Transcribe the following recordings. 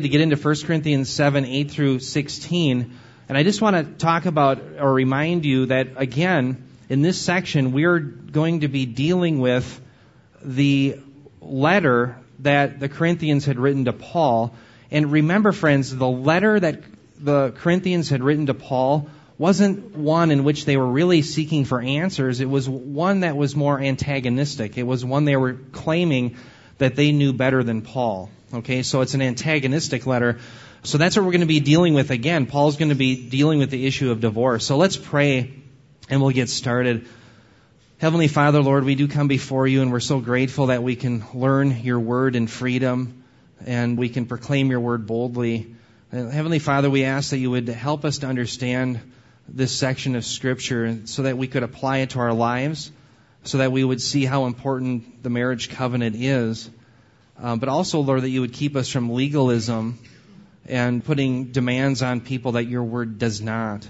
to get into 1 Corinthians 7, 8 through 16. And I just want to talk about or remind you that, again, in this section, we're going to be dealing with the letter that the Corinthians had written to Paul. And remember, friends, the letter that the Corinthians had written to Paul wasn't one in which they were really seeking for answers. It was one that was more antagonistic. It was one they were claiming that they knew better than Paul. Okay, so it's an antagonistic letter. So that's what we're going to be dealing with again. Paul's going to be dealing with the issue of divorce. So let's pray and we'll get started. Heavenly Father, Lord, we do come before you and we're so grateful that we can learn your word in freedom and we can proclaim your word boldly. Heavenly Father, we ask that you would help us to understand this section of scripture so that we could apply it to our lives, so that we would see how important the marriage covenant is um, but also, Lord, that you would keep us from legalism and putting demands on people that your word does not.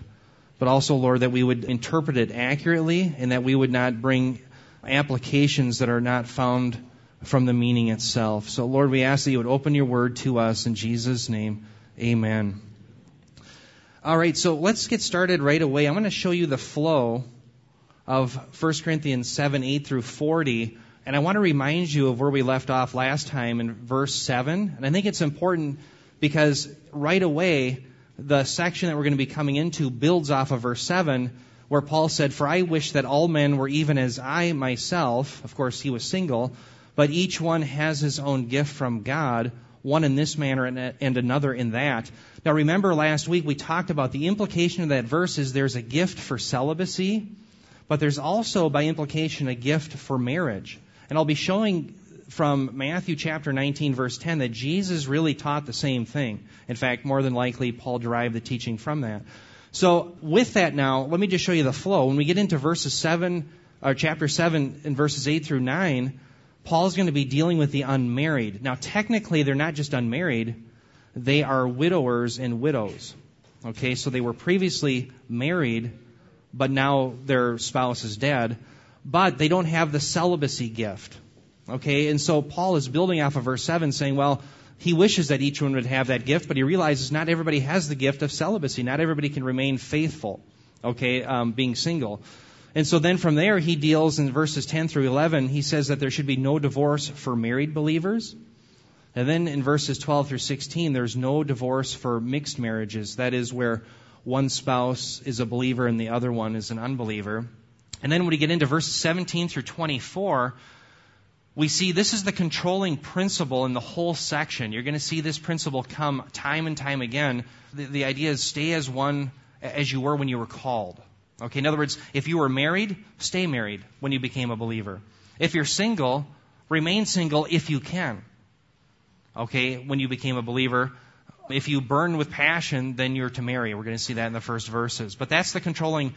But also, Lord, that we would interpret it accurately and that we would not bring applications that are not found from the meaning itself. So, Lord, we ask that you would open your word to us in Jesus' name. Amen. All right, so let's get started right away. I'm going to show you the flow of 1 Corinthians 7, 8 through 40 and I want to remind you of where we left off last time in verse 7. And I think it's important because right away, the section that we're going to be coming into builds off of verse 7, where Paul said, For I wish that all men were even as I myself. Of course, he was single, but each one has his own gift from God, one in this manner and another in that. Now, remember last week we talked about the implication of that verse is there's a gift for celibacy, but there's also, by implication, a gift for marriage. And I'll be showing from Matthew chapter 19, verse 10, that Jesus really taught the same thing. In fact, more than likely, Paul derived the teaching from that. So, with that now, let me just show you the flow. When we get into verses 7, or chapter 7, and verses 8 through 9, Paul's going to be dealing with the unmarried. Now, technically, they're not just unmarried, they are widowers and widows. Okay, so they were previously married, but now their spouse is dead but they don't have the celibacy gift. Okay, and so Paul is building off of verse 7 saying, well, he wishes that each one would have that gift, but he realizes not everybody has the gift of celibacy. Not everybody can remain faithful, okay, um, being single. And so then from there, he deals in verses 10 through 11, he says that there should be no divorce for married believers. And then in verses 12 through 16, there's no divorce for mixed marriages. That is where one spouse is a believer and the other one is an unbeliever. And then when we get into verses 17 through 24, we see this is the controlling principle in the whole section. You're going to see this principle come time and time again. The, the, idea is stay as one as you were when you were called. Okay, in other words, if you were married, stay married when you became a believer. If you're single, remain single if you can. Okay, when you became a believer. If you burn with passion, then you're to marry. We're going to see that in the first verses. But that's the controlling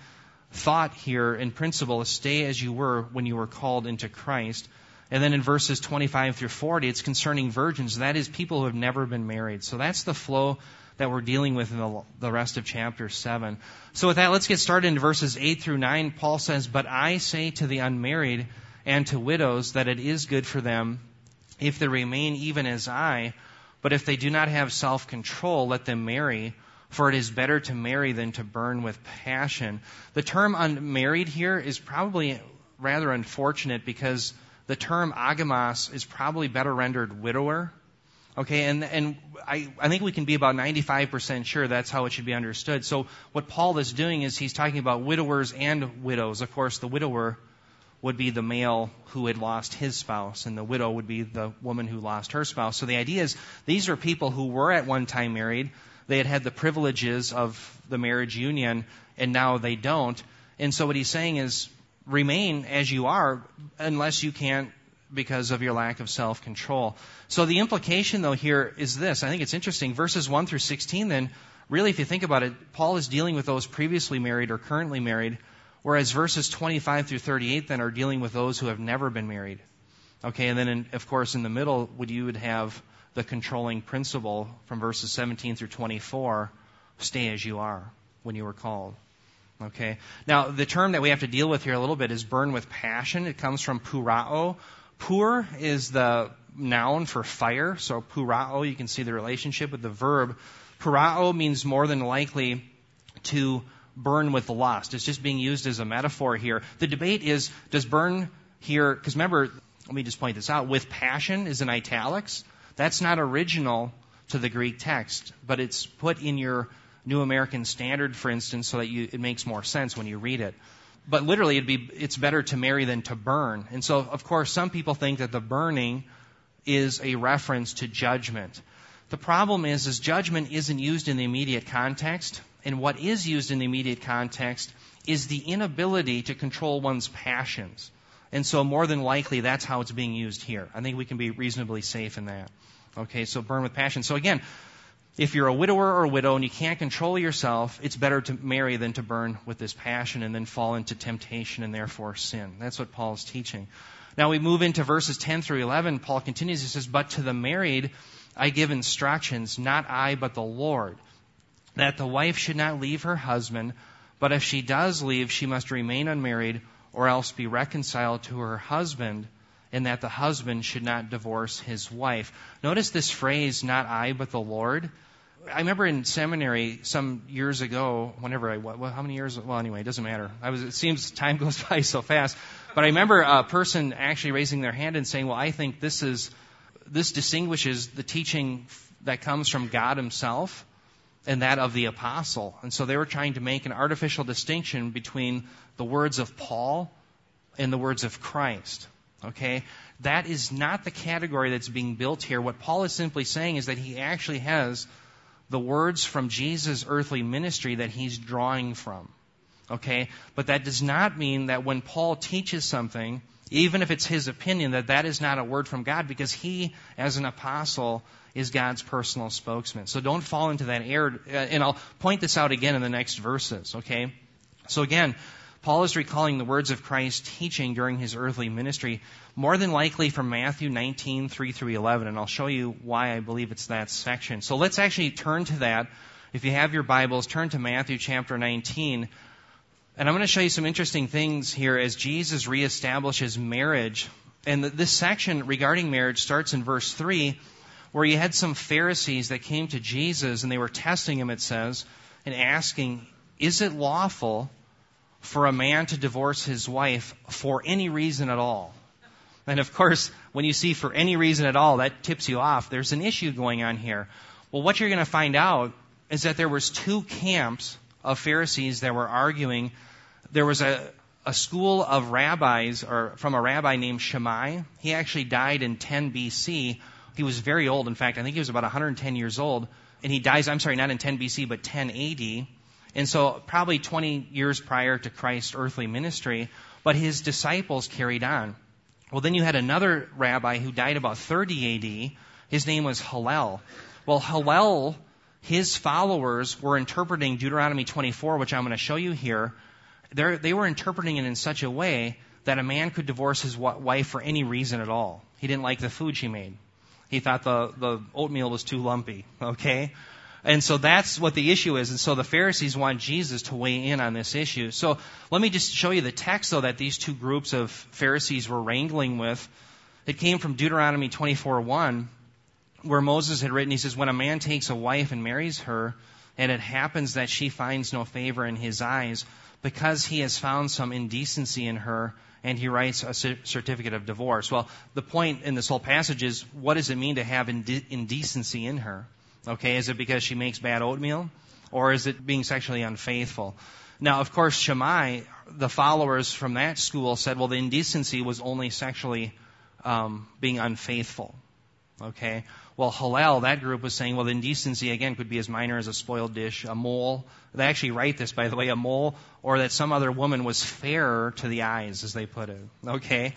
thought here in principle is stay as you were when you were called into Christ. And then in verses 25 through 40, it's concerning virgins. That is people who have never been married. So that's the flow that we're dealing with in the, the rest of chapter 7. So with that, let's get started in verses 8 through 9. Paul says, But I say to the unmarried and to widows that it is good for them if they remain even as I. But if they do not have self control, let them marry for it is better to marry than to burn with passion. The term unmarried here is probably rather unfortunate because the term agamos is probably better rendered widower. Okay, and, and I, I think we can be about 95% sure that's how it should be understood. So what Paul is doing is he's talking about widowers and widows. Of course, the widower would be the male who had lost his spouse, and the widow would be the woman who lost her spouse. So the idea is these are people who were at one time married, they had had the privileges of the marriage union, and now they don't. And so what he's saying is remain as you are unless you can't because of your lack of self control. So the implication, though, here is this. I think it's interesting. Verses 1 through 16, then, really, if you think about it, Paul is dealing with those previously married or currently married, whereas verses 25 through 38 then are dealing with those who have never been married. Okay, and then, in, of course, in the middle, would you would have the controlling principle from verses 17 through 24 stay as you are when you were called. Okay? Now, the term that we have to deal with here a little bit is burn with passion. It comes from purao. Pur is the noun for fire. So purao, you can see the relationship with the verb. Purao means more than likely to burn with lust. It's just being used as a metaphor here. The debate is, does burn here, because remember, let me just point this out, with passion is in italics. That's not original to the Greek text, but it's put in your New American Standard, for instance, so that you, it makes more sense when you read it. But literally, it'd be, it's better to marry than to burn. And so, of course, some people think that the burning is a reference to judgment. The problem is, is judgment isn't used in the immediate context, and what is used in the immediate context is the inability to control one's passions. And so more than likely that's how it's being used here. I think we can be reasonably safe in that. Okay, so burn with passion. So again, if you're a widower or a widow and you can't control yourself, it's better to marry than to burn with this passion and then fall into temptation and therefore sin. That's what Paul is teaching. Now we move into verses 10 through 11. Paul continues. He says, But to the married I give instructions, not I, but the Lord, that the wife should not leave her husband, but if she does leave, she must remain unmarried or else be reconciled to her husband and that the husband should not divorce his wife. Notice this phrase, not I, but the Lord. I remember in seminary some years ago, whenever I, well, how many years? Well, anyway, it doesn't matter. I was, it seems time goes by so fast. But I remember a person actually raising their hand and saying, well, I think this is, this distinguishes the teaching that comes from God himself and that of the apostle. And so they were trying to make an artificial distinction between the words of Paul and the words of Christ. Okay? That is not the category that's being built here. What Paul is simply saying is that he actually has the words from Jesus' earthly ministry that he's drawing from. Okay? But that does not mean that when Paul teaches something, even if it's his opinion, that that is not a word from God because he, as an apostle, is God's personal spokesman. So don't fall into that error. Uh, and I'll point this out again in the next verses, okay? So again, Paul is recalling the words of Christ's teaching during his earthly ministry, more than likely from Matthew 19, 3 through 11, and I'll show you why I believe it's that section. So let's actually turn to that. If you have your Bibles, turn to Matthew chapter 19. And I'm going to show you some interesting things here as Jesus reestablishes marriage. And this section regarding marriage starts in verse 3, where you had some Pharisees that came to Jesus and they were testing him, it says, and asking, Is it lawful for a man to divorce his wife for any reason at all. And of course, when you see for any reason at all, that tips you off. There's an issue going on here. Well, what you're going to find out is that there was two camps of Pharisees that were arguing. There was a, a school of rabbis, or from a rabbi named Shammai. He actually died in 10 BC. He was very old. In fact, I think he was about 110 years old. And he dies, I'm sorry, not in 10 BC, but 10 AD. And so probably 20 years prior to Christ's earthly ministry, but his disciples carried on. Well, then you had another rabbi who died about 30 AD. His name was Hillel. Well, Hillel, his followers were interpreting Deuteronomy 24, which I'm going to show you here. They're, they were interpreting it in such a way that a man could divorce his wife for any reason at all. He didn't like the food she made. He thought the, the oatmeal was too lumpy. Okay? And so that's what the issue is. And so the Pharisees want Jesus to weigh in on this issue. So let me just show you the text, though, that these two groups of Pharisees were wrangling with. It came from Deuteronomy 24:1, where Moses had written, he says, When a man takes a wife and marries her, and it happens that she finds no favor in his eyes, because he has found some indecency in her, and he writes a certificate of divorce. Well, the point in this whole passage is what does it mean to have indecency in her? Okay, is it because she makes bad oatmeal? Or is it being sexually unfaithful? Now, of course, Shammai, the followers from that school said, well, the indecency was only sexually um, being unfaithful. Okay? Well, Hillel, that group was saying, well, indecency, again, could be as minor as a spoiled dish, a mole. They actually write this, by the way, a mole, or that some other woman was fairer to the eyes, as they put it. Okay?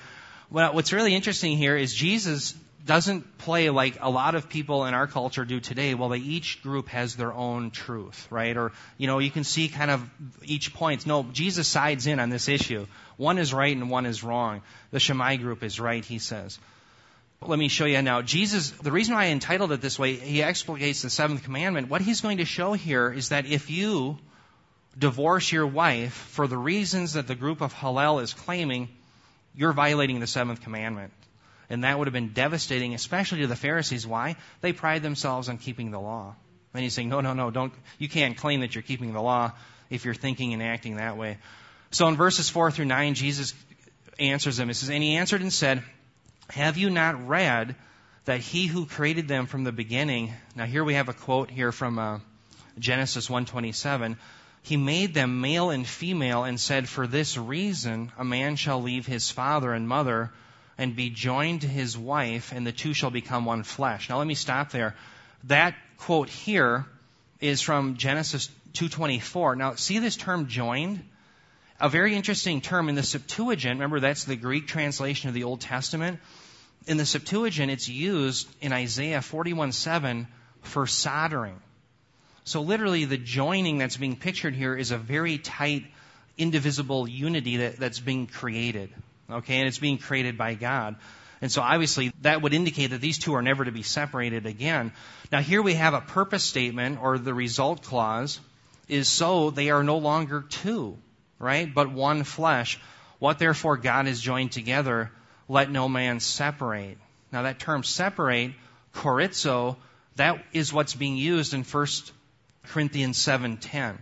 Well, what's really interesting here is Jesus doesn't play like a lot of people in our culture do today. Well, they each group has their own truth, right? Or, you know, you can see kind of each point. No, Jesus sides in on this issue. One is right and one is wrong. The Shammai group is right, he says. Let me show you now. Jesus, the reason why I entitled it this way, he explicates the seventh commandment. What he's going to show here is that if you divorce your wife for the reasons that the group of Hillel is claiming, you're violating the seventh commandment. And that would have been devastating, especially to the Pharisees. Why? They pride themselves on keeping the law. And he's saying, no, no, no, don't, you can't claim that you're keeping the law if you're thinking and acting that way. So in verses 4 through 9, Jesus answers them. He says, And he answered and said, Have you not read that he who created them from the beginning, now here we have a quote here from uh, Genesis 127, he made them male and female and said, For this reason a man shall leave his father and mother and be joined to his wife, and the two shall become one flesh. Now let me stop there. That quote here is from Genesis 2.24. Now see this term joined? a very interesting term in the Septuagint. Remember, that's the Greek translation of the Old Testament. In the Septuagint, it's used in Isaiah 41:7 for soldering. So literally, the joining that's being pictured here is a very tight, indivisible unity that, that's being created. Okay, and it's being created by God. And so obviously that would indicate that these two are never to be separated again. Now here we have a purpose statement or the result clause is so they are no longer two right? But one flesh. What therefore God has joined together, let no man separate. Now that term separate, chorizo, that is what's being used in 1 Corinthians 7:10,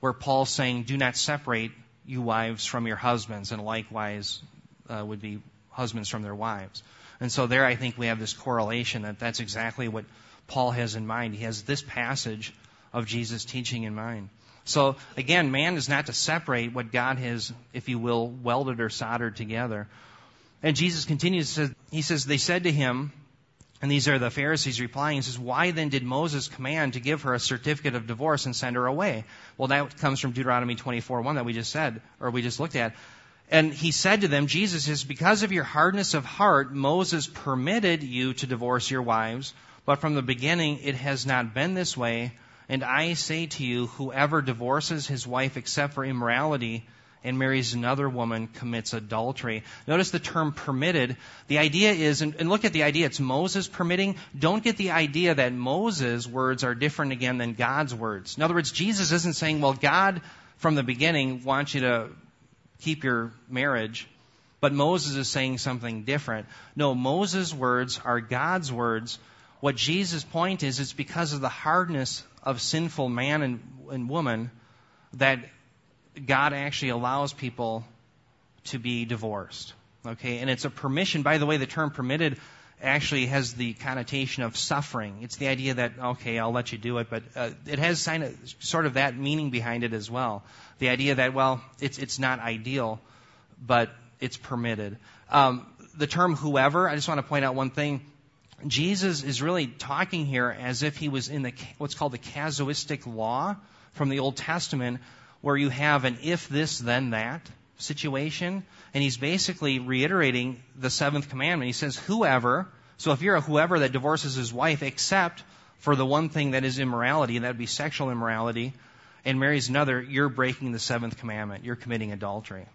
where Paul's saying, "Do not separate you wives from your husbands," and likewise uh, would be husbands from their wives. And so there, I think we have this correlation that that's exactly what Paul has in mind. He has this passage of Jesus' teaching in mind. So again, man is not to separate what God has, if you will, welded or soldered together. And Jesus continues, he says, they said to him, and these are the Pharisees replying, he says, why then did Moses command to give her a certificate of divorce and send her away? Well, that comes from Deuteronomy 24, 1 that we just said, or we just looked at. And he said to them, Jesus says, because of your hardness of heart, Moses permitted you to divorce your wives, but from the beginning it has not been this way. And I say to you, whoever divorces his wife except for immorality and marries another woman commits adultery. Notice the term permitted. The idea is, and, look at the idea, it's Moses permitting. Don't get the idea that Moses' words are different again than God's words. In other words, Jesus isn't saying, well, God from the beginning wants you to keep your marriage, but Moses is saying something different. No, Moses' words are God's words. What Jesus' point is, it's because of the hardness of sinful man and, and woman that God actually allows people to be divorced. Okay, and it's a permission. By the way, the term permitted actually has the connotation of suffering. It's the idea that okay, I'll let you do it, but uh, it has sort of that meaning behind it as well. The idea that well, it's it's not ideal, but it's permitted. Um, the term whoever. I just want to point out one thing. Jesus is really talking here as if he was in the what's called the casuistic law from the Old Testament, where you have an if this then that situation, and he's basically reiterating the seventh commandment. He says, "Whoever." So if you're a whoever that divorces his wife, except for the one thing that is immorality, and that would be sexual immorality, and marries another, you're breaking the seventh commandment. You're committing adultery.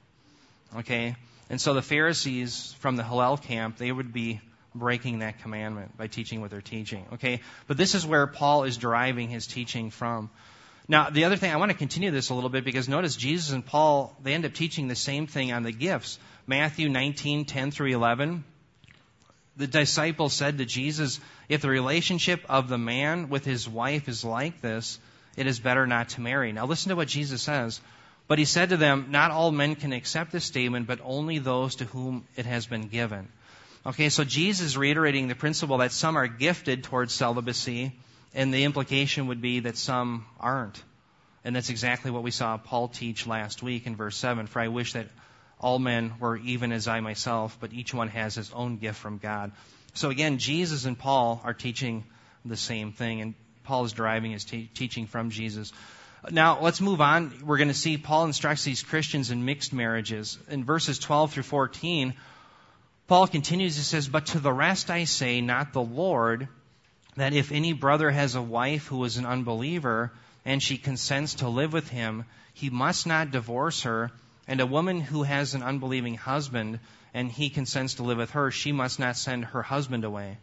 Okay? And so the Pharisees from the Hillel camp, they would be breaking that commandment by teaching what they're teaching. Okay? But this is where Paul is deriving his teaching from. Now, the other thing, I want to continue this a little bit because notice Jesus and Paul, they end up teaching the same thing on the gifts. Matthew 19, 10 through 11. The disciples said to Jesus, if the relationship of the man with his wife is like this, it is better not to marry. Now listen to what Jesus says. But he said to them, not all men can accept this statement, but only those to whom it has been given. Okay, so Jesus is reiterating the principle that some are gifted towards celibacy, and the implication would be that some aren't. And that's exactly what we saw Paul teach last week in verse 7. For I wish that all men were even as I myself, but each one has his own gift from God. So again, Jesus and Paul are teaching the same thing, and Paul is deriving his te- teaching from Jesus. Now, let's move on. We're going to see Paul instructs these Christians in mixed marriages. In verses 12 through 14, Paul continues, he says, But to the rest I say, not the Lord, that if any brother has a wife who is an unbeliever, and she consents to live with him, he must not divorce her. And a woman who has an unbelieving husband, and he consents to live with her, she must not send her husband away.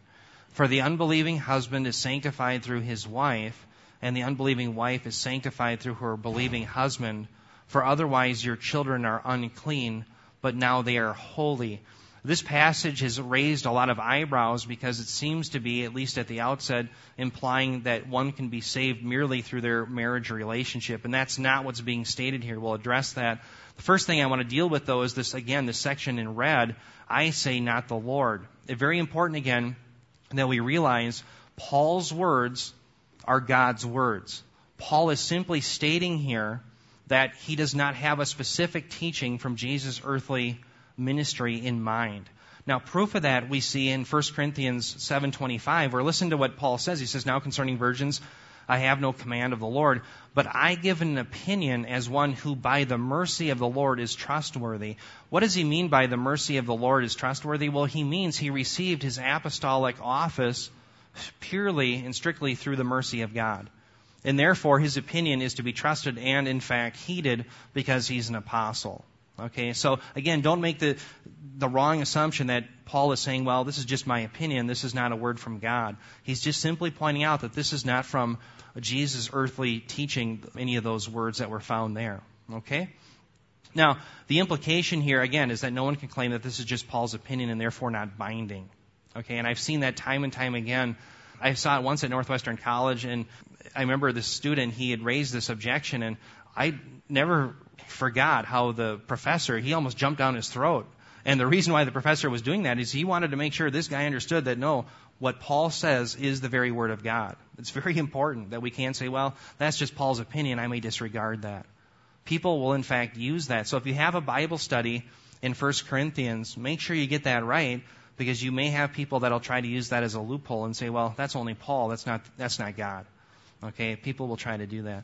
For the unbelieving husband is sanctified through his wife, and the unbelieving wife is sanctified through her believing husband. For otherwise your children are unclean, but now they are holy. This passage has raised a lot of eyebrows because it seems to be, at least at the outset, implying that one can be saved merely through their marriage relationship. And that's not what's being stated here. We'll address that. The first thing I want to deal with, though, is this, again, this section in red. I say, not the Lord. It's very important, again, that we realize Paul's words are God's words. Paul is simply stating here that he does not have a specific teaching from Jesus' earthly ministry in mind. Now, proof of that we see in 1 Corinthians 7:25, where listen to what Paul says. He says, "Now concerning virgins, I have no command of the Lord, but I give an opinion as one who by the mercy of the Lord is trustworthy." What does he mean by the mercy of the Lord is trustworthy? Well, he means he received his apostolic office purely and strictly through the mercy of God. And therefore, his opinion is to be trusted and, in fact, heeded because he's an apostle. Okay, so again, don't make the, the wrong assumption that Paul is saying, well, this is just my opinion, this is not a word from God. He's just simply pointing out that this is not from Jesus' earthly teaching, any of those words that were found there. Okay? Now, the implication here, again, is that no one can claim that this is just Paul's opinion and therefore not binding. Okay, and I've seen that time and time again. I saw it once at Northwestern College, and I remember the student, he had raised this objection, and I never forgot how the professor, he almost jumped down his throat. And the reason why the professor was doing that is he wanted to make sure this guy understood that no, what Paul says is the very word of God. It's very important that we can't say, well, that's just Paul's opinion, I may disregard that. People will in fact use that. So if you have a Bible study in 1 Corinthians, make sure you get that right because you may have people that'll try to use that as a loophole and say, well, that's only Paul, that's not, that's not God. Okay, people will try to do that.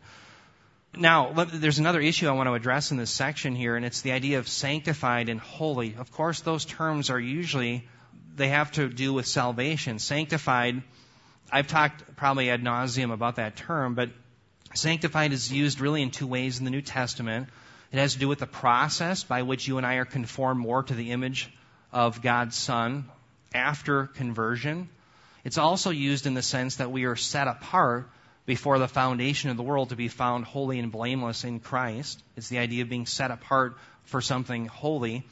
Now, there's another issue I want to address in this section here, and it's the idea of sanctified and holy. Of course, those terms are usually, they have to do with salvation. Sanctified, I've talked probably ad nauseum about that term, but sanctified is used really in two ways in the New Testament. It has to do with the process by which you and I are conformed more to the image of God's Son after conversion. It's also used in the sense that we are set apart before the foundation of the world to be found holy and blameless in Christ. It's the idea of being set apart for something holy.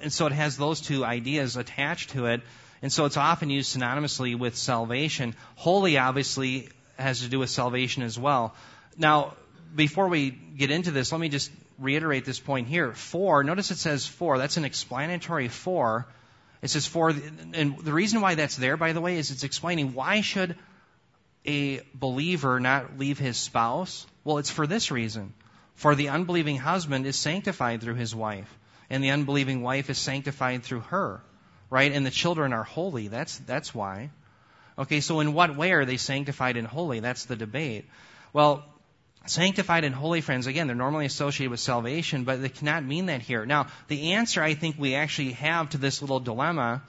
And so it has those two ideas attached to it. And so it's often used synonymously with salvation. Holy obviously has to do with salvation as well. Now, before we get into this, let me just reiterate this point here. For, notice it says for. That's an explanatory for. It says for, and the reason why that's there, by the way, is it's explaining why should a believer not leave his spouse? Well, it's for this reason. For the unbelieving husband is sanctified through his wife, and the unbelieving wife is sanctified through her. Right? And the children are holy. That's, that's why. Okay, so in what way are they sanctified and holy? That's the debate. Well, sanctified and holy, friends, again, they're normally associated with salvation, but they cannot mean that here. Now, the answer I think we actually have to this little dilemma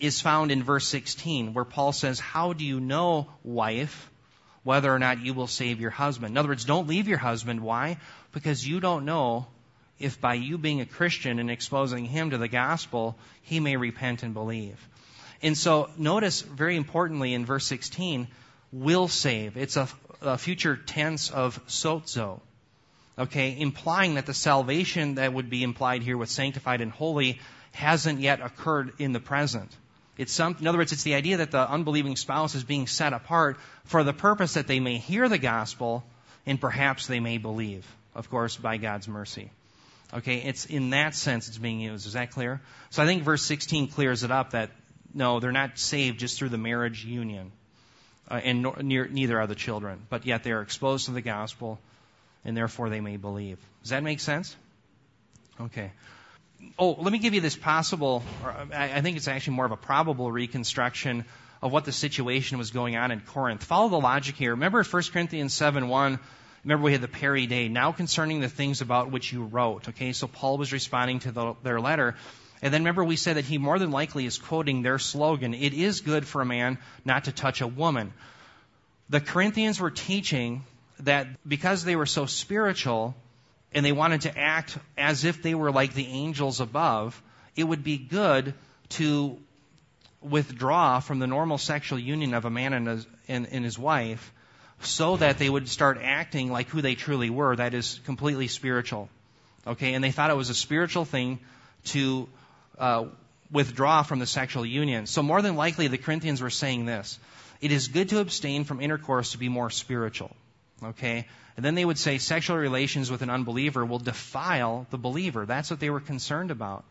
is found in verse 16, where Paul says, How do you know, wife, whether or not you will save your husband? In other words, don't leave your husband. Why? Because you don't know if by you being a Christian and exposing him to the gospel, he may repent and believe. And so notice very importantly in verse 16, will save. It's a, a future tense of sozo. Okay, implying that the salvation that would be implied here with sanctified and holy hasn't yet occurred in the present. It's some, in other words, it's the idea that the unbelieving spouse is being set apart for the purpose that they may hear the gospel and perhaps they may believe, of course, by God's mercy. Okay, it's in that sense it's being used. Is that clear? So I think verse 16 clears it up that no, they're not saved just through the marriage union, uh, and nor, near, neither are the children, but yet they are exposed to the gospel, and therefore they may believe. Does that make sense? Okay oh, let me give you this possible, I think it's actually more of a probable reconstruction of what the situation was going on in Corinth. Follow the logic here. Remember 1 Corinthians 7 1. Remember we had the peri de. Now concerning the things about which you wrote. Okay, so Paul was responding to the, their letter. And then remember we said that he more than likely is quoting their slogan, it is good for a man not to touch a woman. The Corinthians were teaching that because they were so spiritual, and they wanted to act as if they were like the angels above, it would be good to withdraw from the normal sexual union of a man and his, and, and his wife so that they would start acting like who they truly were, that is completely spiritual. Okay, and they thought it was a spiritual thing to uh, withdraw from the sexual union. So more than likely the Corinthians were saying this. It is good to abstain from intercourse to be more spiritual. Okay? And then they would say sexual relations with an unbeliever will defile the believer. That's what they were concerned about.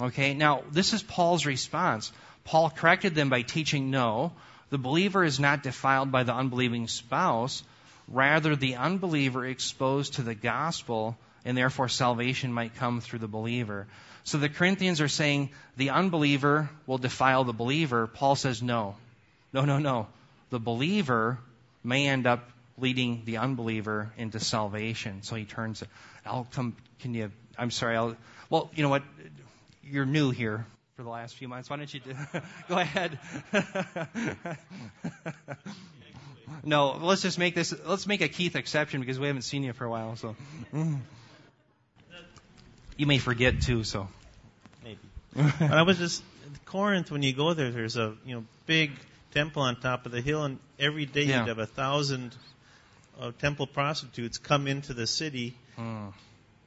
Okay? Now, this is Paul's response. Paul corrected them by teaching no, the believer is not defiled by the unbelieving spouse. Rather, the unbeliever exposed to the gospel, and therefore salvation might come through the believer. So the Corinthians are saying the unbeliever will defile the believer. Paul says no. No, no, no. The believer may end up leading the unbeliever into salvation. So he turns, I'll come, can you, I'm sorry, I'll, well, you know what? You're new here for the last few months. Why don't you do, go ahead? no, let's just make this, let's make a Keith exception because we haven't seen you for a while, so. You may forget too, so. Maybe. I was just, Corinth, when you go there, there's a, you know, big temple on top of the hill, and every day Yeah. you'd have a thousand uh, temple prostitutes come into the city, Mm.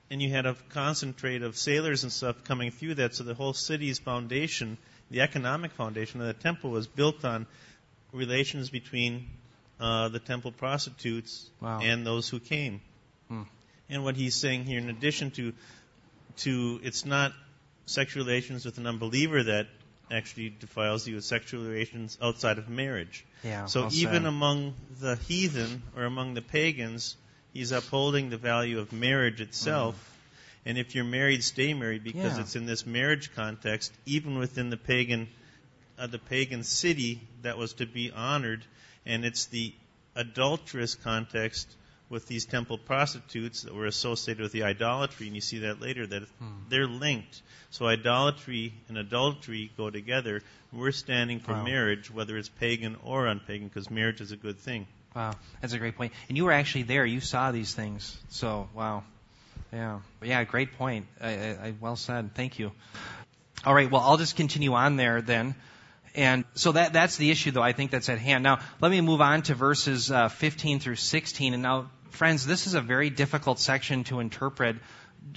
and you had a concentrate of sailors and stuff coming through that. So the whole city's foundation, the economic foundation of the temple, was built on relations between uh, the temple prostitutes Wow. and those who came. Hmm. And what he's saying here, in addition to to it's not sexual relations with an unbeliever that actually defiles you, it's sexual relations outside of marriage. Yeah. So well even said. among the heathen or among the pagans, he's upholding the value of marriage itself. And if you're married, stay married because. Yeah. it's in this marriage context, even within the pagan, uh, the pagan city that was to be honored, and it's the adulterous context with these temple prostitutes that were associated with the idolatry, and you see that later that Hmm. they're linked. So idolatry and adultery go together. We're standing for Wow. marriage, whether it's pagan or unpagan, because marriage is a good thing. Wow, that's a great point. And you were actually there. You saw these things. So, wow. Yeah. But yeah, great point. I, I, I, well said. Thank you. All right. Well, I'll just continue on there then. And so that that's the issue, though. I think that's at hand. Now, let me move on to verses uh, 15 through 16. And now, friends, this is a very difficult section to interpret,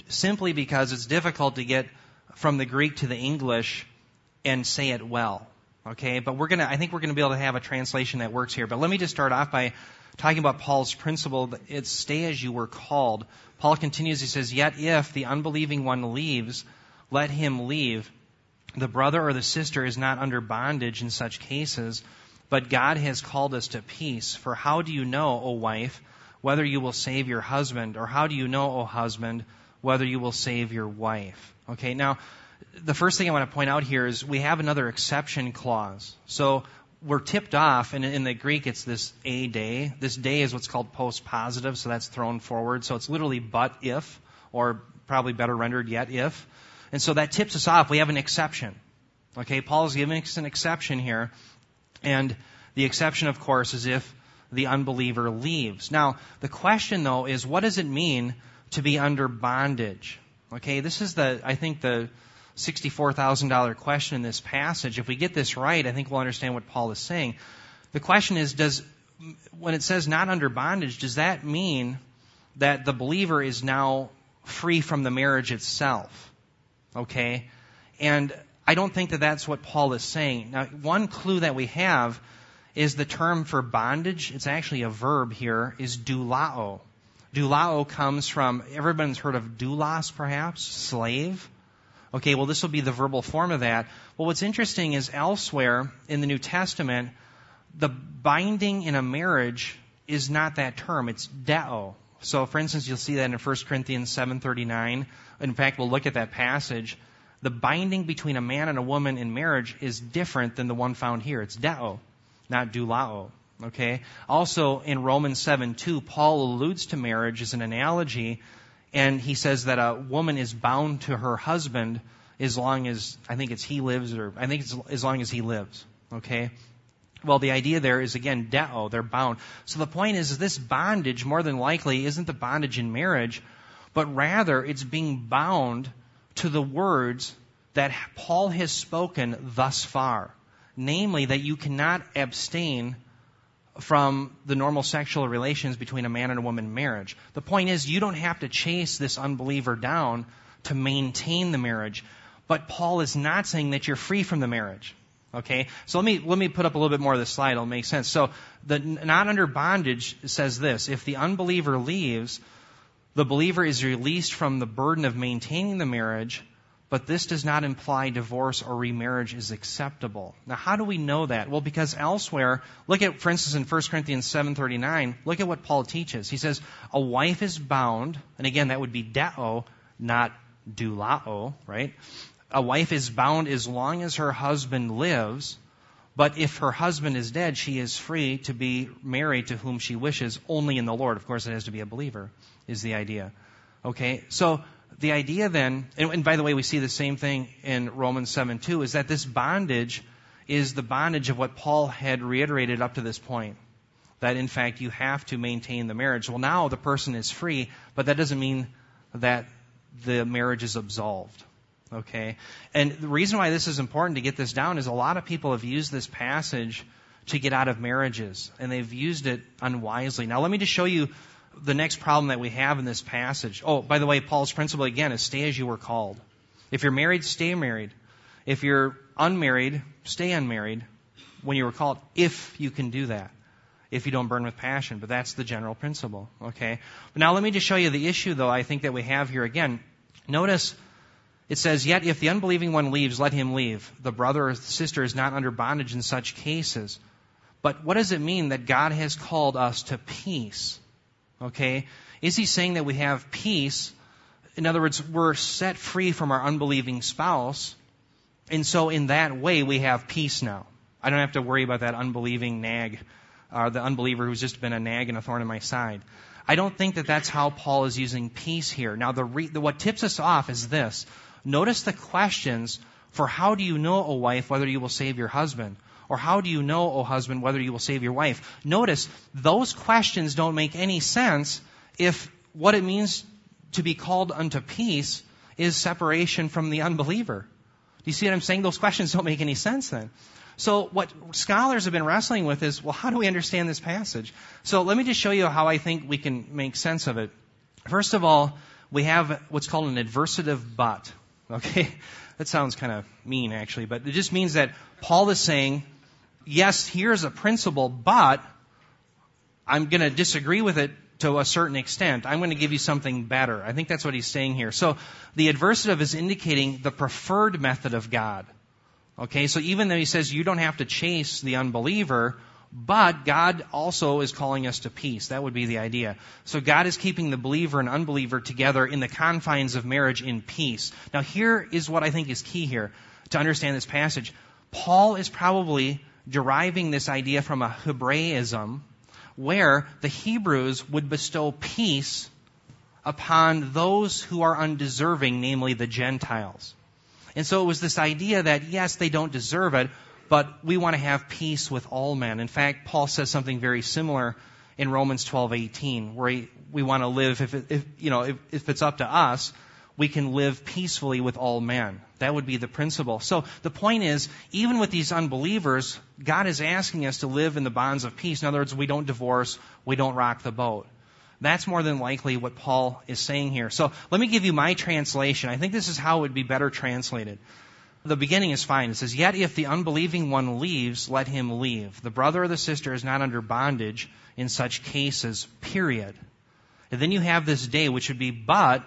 simply because it's difficult to get from the Greek to the English and say it well. Okay, but we're gonna, I think we're gonna be able to have a translation that works here. But let me just start off by talking about Paul's principle. that It's stay as you were called. Paul continues, he says, Yet if the unbelieving one leaves, let him leave. The brother or the sister is not under bondage in such cases, but God has called us to peace. For how do you know, O wife, whether you will save your husband? Or how do you know, O husband, whether you will save your wife? Okay, now, the first thing I want to point out here is we have another exception clause. So we're tipped off, and in the Greek it's this a de. This de is what's called post positive, so that's thrown forward. So it's literally but if, or probably better rendered yet if. And so that tips us off. We have an exception. Okay, Paul's giving us an exception here. And the exception, of course, is if the unbeliever leaves. Now, the question though is what does it mean to be under bondage? Okay, this is the, I think the $64,000 question in this passage. If we get this right, I think we'll understand what Paul is saying. The question is, does, when it says not under bondage, does that mean that the believer is now free from the marriage itself? Okay? And I don't think that that's what Paul is saying. Now, one clue that we have is the term for bondage. It's actually a verb here, is doulao. Doulao comes from, everyone's heard of doulos perhaps? Slave? Okay, well this will be the verbal form of that. Well what's interesting is elsewhere in the New Testament, the binding in a marriage is not that term, it's deo. So for instance, you'll see that in 1 Corinthians 7.39. In fact, we'll look at that passage. The binding between a man and a woman in marriage is different than the one found here. It's deo, not doulao. Okay? Also in Romans 7 2, Paul alludes to marriage as an analogy, and he says that a woman is bound to her husband as long as, I think it's he lives, or I think it's as long as he lives. Okay? Well, the idea there is again, deo, they're bound. So the point is, this bondage more than likely isn't the bondage in marriage, but rather it's being bound to the words that Paul has spoken thus far. Namely, that you cannot abstain from the normal sexual relations between a man and a woman in marriage. The point is, you don't have to chase this unbeliever down to maintain the marriage. but Paul is not saying that you're free from the marriage. Okay? So let me, let me put up a little bit more of the slide. It'll make sense. So the not under bondage says this. If the unbeliever leaves, the believer is released from the burden of maintaining the marriage, but this does not imply divorce or remarriage is acceptable. Now, how do we know that? Well, because elsewhere, look at, for instance, in 1 Corinthians 7.39, look at what Paul teaches. He says, a wife is bound, and again, that would be deo, not doulao, right? A wife is bound as long as her husband lives, but if her husband is dead, she is free to be married to whom she wishes, only in the Lord. Of course, it has to be a believer, is the idea. Okay? So, the idea then, and, and, by the way, we see the same thing in Romans 7 2, is that this bondage is the bondage of what Paul had reiterated up to this point. That in fact you have to maintain the marriage. Well, now the person is free, but that doesn't mean that the marriage is absolved. Okay? And the reason why this is important to get this down is a lot of people have used this passage to get out of marriages, and they've used it unwisely. Now, let me just show you the next problem that we have in this passage. Oh, by the way, Paul's principle again is stay as you were called. If you're married, stay married. If you're unmarried, stay unmarried when you were called, if you can do that. If you don't burn with passion. But that's the general principle. Okay? But now let me just show you the issue, though, I think that we have here again. Notice it says, Yet if the unbelieving one leaves, let him leave. The brother or sister is not under bondage in such cases. But what does it mean that God has called us to peace? Okay? Is he saying that we have peace? In other words, we're set free from our unbelieving spouse. And so in that way, we have peace now. I don't have to worry about that unbelieving nag, or uh, the unbeliever who's just been a nag and a thorn in my side. I don't think that that's how Paul is using peace here. Now, the, re, the what tips us off is this. Notice the questions for how do you know, O wife, whether you will save your husband? Or how do you know, O husband, whether you will save your wife? Notice, those questions don't make any sense if what it means to be called unto peace is separation from the unbeliever. Do you see what I'm saying? Those questions don't make any sense then. So what scholars have been wrestling with is, well, how do we understand this passage? So let me just show you how I think we can make sense of it. First of all, we have what's called an adversative but. Okay? That sounds kind of mean actually, but it just means that Paul is saying, yes, here's a principle, but I'm going to disagree with it to a certain extent. I'm going to give you something better. I think that's what he's saying here. So the adversative is indicating the preferred method of God. Okay, so even though he says you don't have to chase the unbeliever, but God also is calling us to peace. That would be the idea. So God is keeping the believer and unbeliever together in the confines of marriage in peace. Now here is what I think is key here to understand this passage. Paul is probably deriving this idea from a Hebraism where the Hebrews would bestow peace upon those who are undeserving, namely the Gentiles. And so it was this idea that, yes, they don't deserve it, but we want to have peace with all men. In fact, Paul says something very similar in Romans 12:18, where he, we want to live, if, it, if you know, if, if it's up to us, we can live peacefully with all men. That would be the principle. So the point is, even with these unbelievers, God is asking us to live in the bonds of peace. In other words, we don't divorce, we don't rock the boat. That's more than likely what Paul is saying here. So let me give you my translation. I think this is how it would be better translated. The beginning is fine. It says, Yet if the unbelieving one leaves, let him leave. The brother or the sister is not under bondage in such cases, period. And then you have this de, which would be, but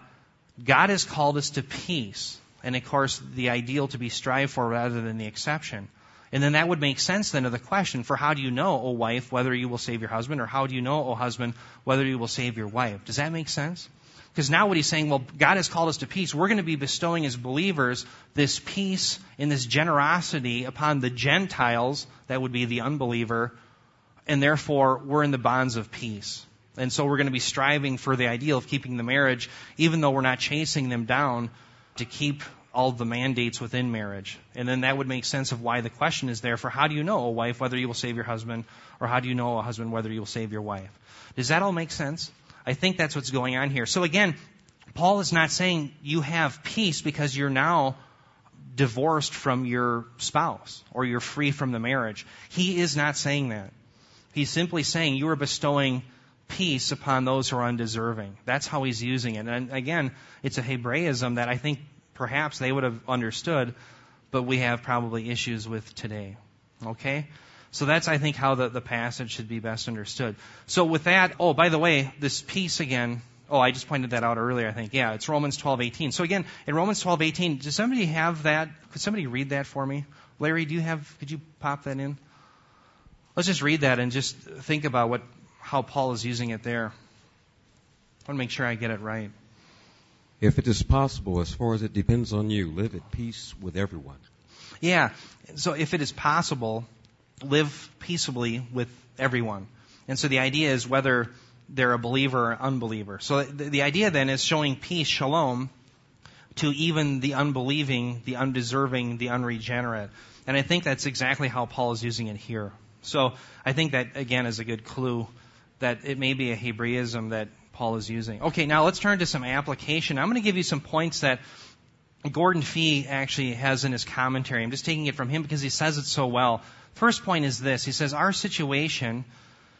God has called us to peace. And of course, the ideal to be strived for rather than the exception. And then that would make sense then of the question for how do you know, O wife, whether you will save your husband, or how do you know, O husband, whether you will save your wife? Does that make sense? Because now what he's saying, well, God has called us to peace. We're going to be bestowing as believers this peace and this generosity upon the Gentiles, that would be the unbeliever, and therefore we're in the bonds of peace. And so we're going to be striving for the ideal of keeping the marriage, even though we're not chasing them down to keep all the mandates within marriage. And then that would make sense of why the question is there for how do you know, a wife, whether you will save your husband, or how do you know, a husband, whether you will save your wife? Does that all make sense? I think that's what's going on here. So again, Paul is not saying you have peace because you're now divorced from your spouse or you're free from the marriage. He is not saying that. He's simply saying you are bestowing peace upon those who are undeserving. That's how he's using it. And again, it's a Hebraism that I think perhaps they would have understood, but we have probably issues with today. Okay? So that's, I think, how the, the passage should be best understood. So with that, oh, by the way, this peace again, oh, I just pointed that out earlier, I think. Yeah, it's Romans 12:18. So again, in Romans 12:18, does somebody have that? Could somebody read that for me? Larry, do you have, could you pop that in? Let's just read that and just think about what, how Paul is using it there. I want to make sure I get it right. If it is possible, as far as it depends on you, live at peace with everyone. Yeah. So if it is possible, live peaceably with everyone. And so the idea is whether they're a believer or unbeliever. So the, the idea then is showing peace, shalom, to even the unbelieving, the undeserving, the unregenerate. And I think that's exactly how Paul is using it here. So I think that, again, is a good clue that it may be a Hebraism that Paul is using. Okay, now let's turn to some application. I'm going to give you some points that Gordon Fee actually has in his commentary. I'm just taking it from him because he says it so well. First point is this. He says, Our situation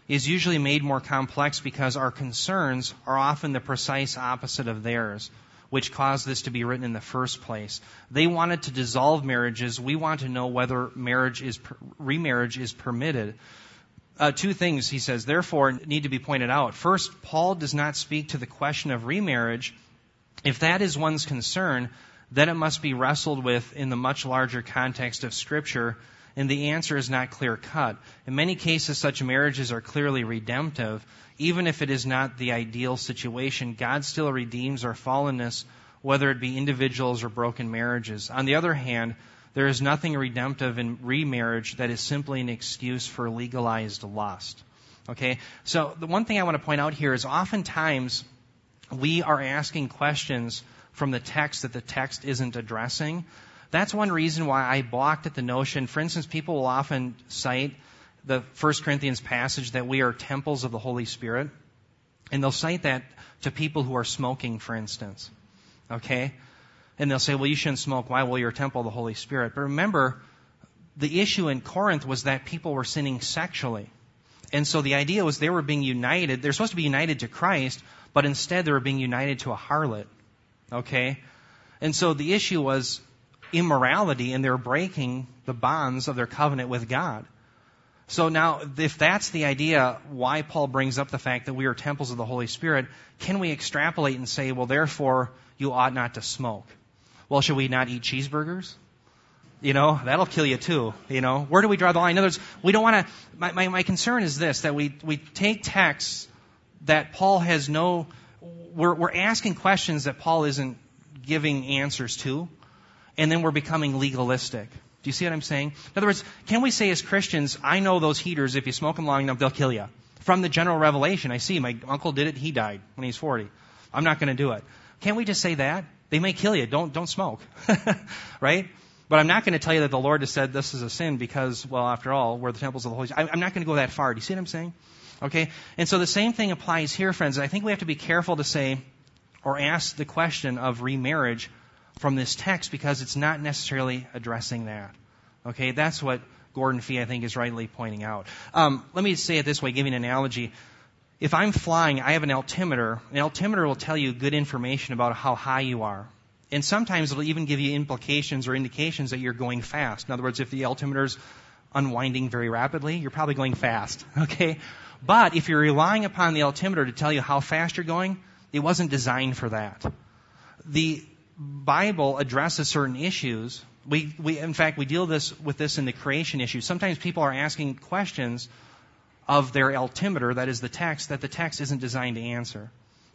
is usually made more complex because our concerns are often the precise opposite of theirs, which caused this to be written in the first place. They wanted to dissolve marriages. We want to know whether marriage is, remarriage is permitted. Uh, two things, he says, therefore, need to be pointed out. First, Paul does not speak to the question of remarriage. If that is one's concern, then it must be wrestled with in the much larger context of Scripture and the answer is not clear cut. In many cases, such marriages are clearly redemptive. Even if it is not the ideal situation, God still redeems our fallenness, whether it be individuals or broken marriages. On the other hand, there is nothing redemptive in remarriage that is simply an excuse for legalized lust. Okay? So the one thing I want to point out here is oftentimes we are asking questions from the text that the text isn't addressing. That's one reason why I balked at the notion. For instance, people will often cite the 1 Corinthians passage that we are temples of the Holy Spirit. And they'll cite that to people who are smoking, for instance. Okay? And they'll say, well, you shouldn't smoke. Why? Well, you're a temple of the Holy Spirit. But remember, the issue in Corinth was that people were sinning sexually. And so the idea was they were being united. They're supposed to be united to Christ, but instead they were being united to a harlot. Okay? And so the issue was immorality and they're breaking the bonds of their covenant with God. So now, if that's the idea, why Paul brings up the fact that we are temples of the Holy Spirit, can we extrapolate and say, well, therefore, you ought not to smoke? Well, should we not eat cheeseburgers? You know, that'll kill you too. You know, where do we draw the line? In other words, we don't want to, my, my, my concern is this, that we, we take texts that Paul has no, we're, we're asking questions that Paul isn't giving answers to and then we're becoming legalistic. Do you see what I'm saying? In other words, can we say as Christians, I know those heaters, if you smoke them long enough, they'll kill you? From the general revelation, I see my uncle did it, he died when he was 40. I'm not going to do it. Can't we just say that? They may kill you. Don't, don't smoke. right? But I'm not going to tell you that the Lord has said this is a sin because, well, after all, we're the temples of the Holy Spirit. I'm not going to go that far. Do you see what I'm saying? Okay? And so the same thing applies here, friends. I think we have to be careful to say or ask the question of remarriage from this text because it's not necessarily addressing that. Okay, that's what Gordon Fee, I think, is rightly pointing out. Um, let me say it this way, giving an analogy. If I'm flying, I have an altimeter. An altimeter will tell you good information about how high you are. And sometimes it'll even give you implications or indications that you're going fast. In other words, if the altimeter's unwinding very rapidly, you're probably going fast. Okay? But if you're relying upon the altimeter to tell you how fast you're going, it wasn't designed for that. The Bible addresses certain issues. We, we, in fact, we deal this with this in the creation issue. Sometimes people are asking questions of their altimeter, that is the text, that the text isn't designed to answer.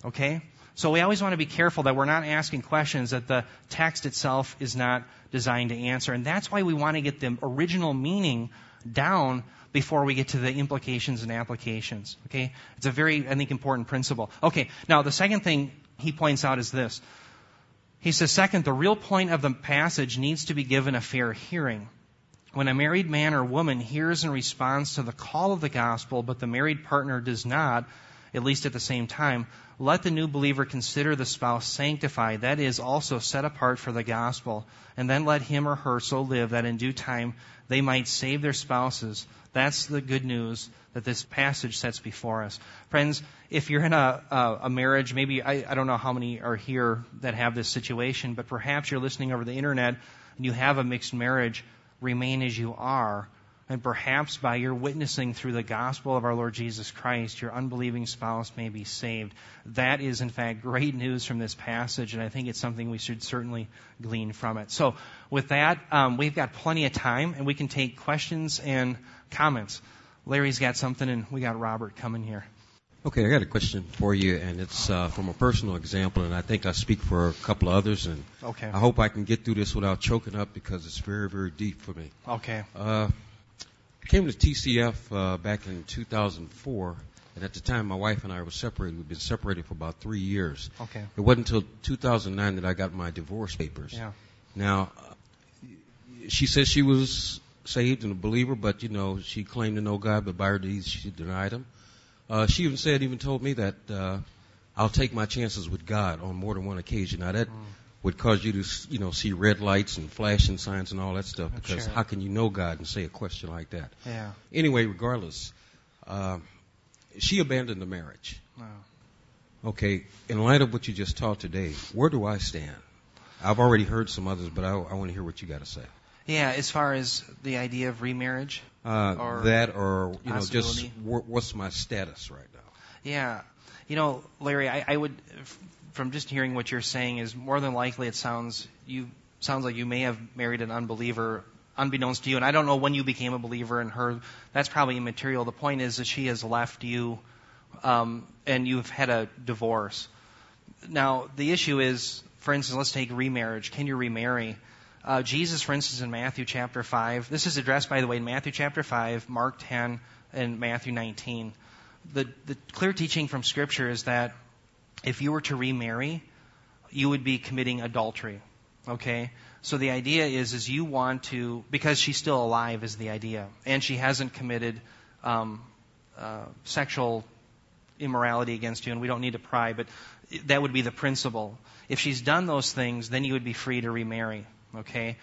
Okay? So we always want to be careful that we're not asking questions that the text itself is not designed to answer. And that's why we want to get the original meaning down before we get to the implications and applications. Okay? It's a very, I think, important principle. Okay, now the second thing he points out is this. He says, second, the real point of the passage needs to be given a fair hearing. When a married man or woman hears and responds to the call of the gospel, but the married partner does not, at least at the same time, let the new believer consider the spouse sanctified, that is, also set apart for the gospel, and then let him or her so live that in due time they might save their spouses. That's the good news that this passage sets before us. Friends, if you're in a, a, a marriage, maybe, I, I don't know how many are here that have this situation, but perhaps you're listening over the internet and you have a mixed marriage, remain as you are and perhaps by your witnessing through the gospel of our Lord Jesus Christ, your unbelieving spouse may be saved. That is, in fact, great news from this passage, and I think it's something we should certainly glean from it. So, with that, um, we've got plenty of time, and we can take questions and comments. Larry's got something, and we got Robert coming here. Okay, I got a question for you, and it's uh, from a personal example, and I think I speak for a couple of others, and okay. I hope I can get through this without choking up because it's very, very deep for me. Okay. Uh, I came to TCF uh, back in 2004, and at the time my wife and I were separated. We'd been separated for about three years. Okay. It wasn't until 2009 that I got my divorce papers. Yeah. Now, uh, she says she was saved and a believer, but you know she claimed to know God, but by her deeds she denied Him. Uh, she even said, even told me that uh, I'll take my chances with God on more than one occasion. Now that mm would cause you to, you know, see red lights and flashing signs and all that stuff. Because sure. how can you know God and say a question like that? Yeah. Anyway, regardless, uh, she abandoned the marriage. Wow. Okay. In light of what you just taught today, where do I stand? I've already heard some others, but I, I want to hear what you got to say. Yeah, as far as the idea of remarriage, uh, or that, or you know, just what's my status right now? Yeah, you know, Larry, I, I would from just hearing what you're saying is more than likely it sounds you sounds like you may have married an unbeliever unbeknownst to you and I don't know when you became a believer in her. That's probably immaterial. The point is that she has left you um, and you've had a divorce. Now the issue is for instance let's take remarriage. Can you remarry uh, Jesus for instance in Matthew chapter 5 this is addressed by the way in Matthew chapter 5 Mark 10 and Matthew 19 the, the clear teaching from scripture is that if you were to remarry, you would be committing adultery. Okay? So the idea is, is you want to, because she's still alive is the idea, and she hasn't committed um, uh, sexual immorality against you, and we don't need to pry, but that would be the principle. If she's done those things, then you would be free to remarry. Okay?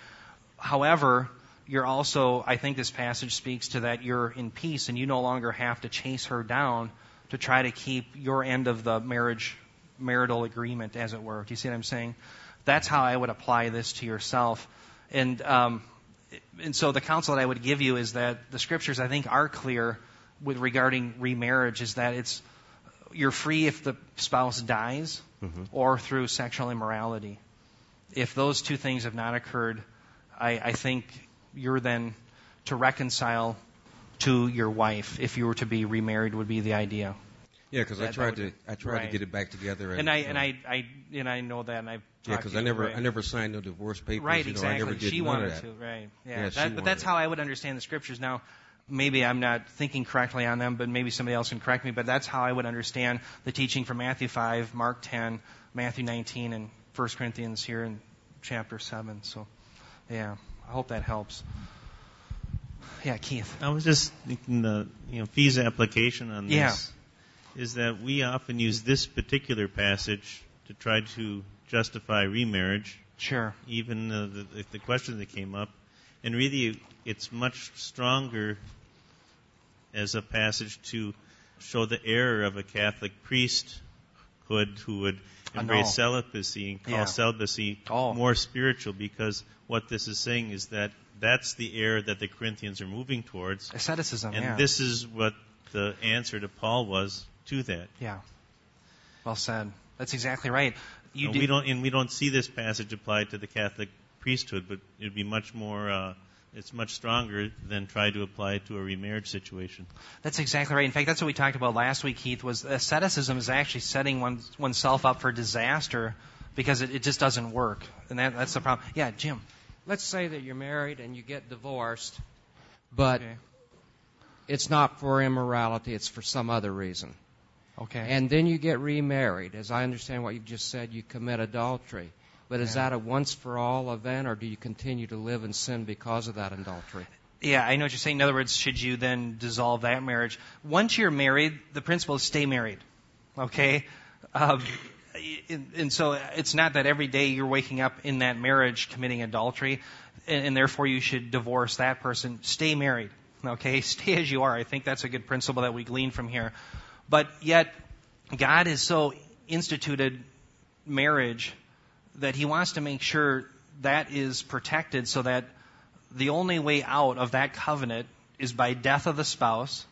However, you're also, I think this passage speaks to that you're in peace and you no longer have to chase her down to try to keep your end of the marriage marital agreement, as it were. Do you see what I'm saying? That's how I would apply this to yourself. And um, and so the counsel that I would give you is that the scriptures I think are clear with regarding remarriage is that it's you're free if the spouse dies mm-hmm. or through sexual immorality. If those two things have not occurred, I, I think you're then to reconcile to your wife if you were to be remarried would be the idea. Yeah, because I tried to I tried right. to get it back together. And, and I and I, I and I know that, and I've yeah, because I never right. I never signed no divorce papers. Right, you know, exactly. I never did she wanted to. Right. Yeah. yeah that, but that's it. how I would understand the scriptures. Now, maybe I'm not thinking correctly on them, but maybe somebody else can correct me. But that's how I would understand the teaching from Matthew 5, Mark 10, Matthew 19, and 1 Corinthians here in chapter 7. So, yeah, I hope that helps. Yeah, Keith. I was just thinking the you know Fee's application on this. Yeah is that we often use this particular passage to try to justify remarriage. Sure. Even uh, the, the question that came up, and really, it's much stronger as a passage to show the error of a Catholic priesthood who would embrace celibacy and call yeah. celibacy oh. more spiritual because what this is saying is that that's the error that the Corinthians are moving towards. Asceticism, and yeah. this is what the answer to Paul was to that. Yeah. Well said. That's exactly right. You no, we don't, and we don't see this passage applied to the Catholic priesthood, but it'd be much more. Uh, it's much stronger than try to apply it to a remarriage situation. That's exactly right. In fact, that's what we talked about last week, Keith. Was asceticism is actually setting one, oneself up for disaster because it, it just doesn't work, and that, that's the problem. Yeah, Jim. Let's say that you're married and you get divorced, but okay. it's not for immorality; it's for some other reason. Okay. And then you get remarried. As I understand what you've just said, you commit adultery. But is yeah. that a once for all event, or do you continue to live in sin because of that adultery? Yeah, I know what you're saying. In other words, should you then dissolve that marriage? Once you're married, the principle is stay married. Okay? Um, and, so it's not that every day you're waking up in that marriage committing adultery, and therefore you should divorce that person. Stay married. Okay? Stay as you are. I think that's a good principle that we glean from here. But yet, God has so instituted marriage that He wants to make sure that is protected so that the only way out of that covenant is by death of the spouse,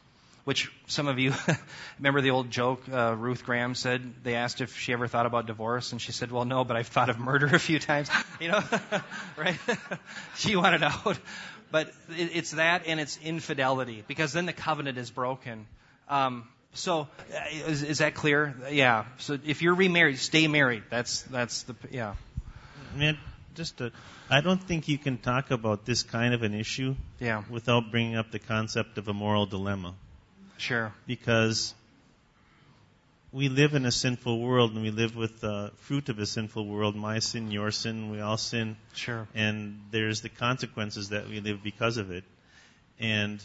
which some of you remember the old joke uh, Ruth Graham said. They asked if she ever thought about divorce, and she said, "Well, no, but I've thought of murder a few times." You know, right? she wanted out, but it, it's that and it's infidelity because then the covenant is broken. Um, so, uh, is, is that clear? Yeah. So, if you're remarried, stay married. That's that's the yeah. Man, just to, I don't think you can talk about this kind of an issue Yeah. without bringing up the concept of a moral dilemma. Sure. because we live in a sinful world and we live with the fruit of a sinful world my sin your sin we all sin Sure. and there's the consequences that we live because of it and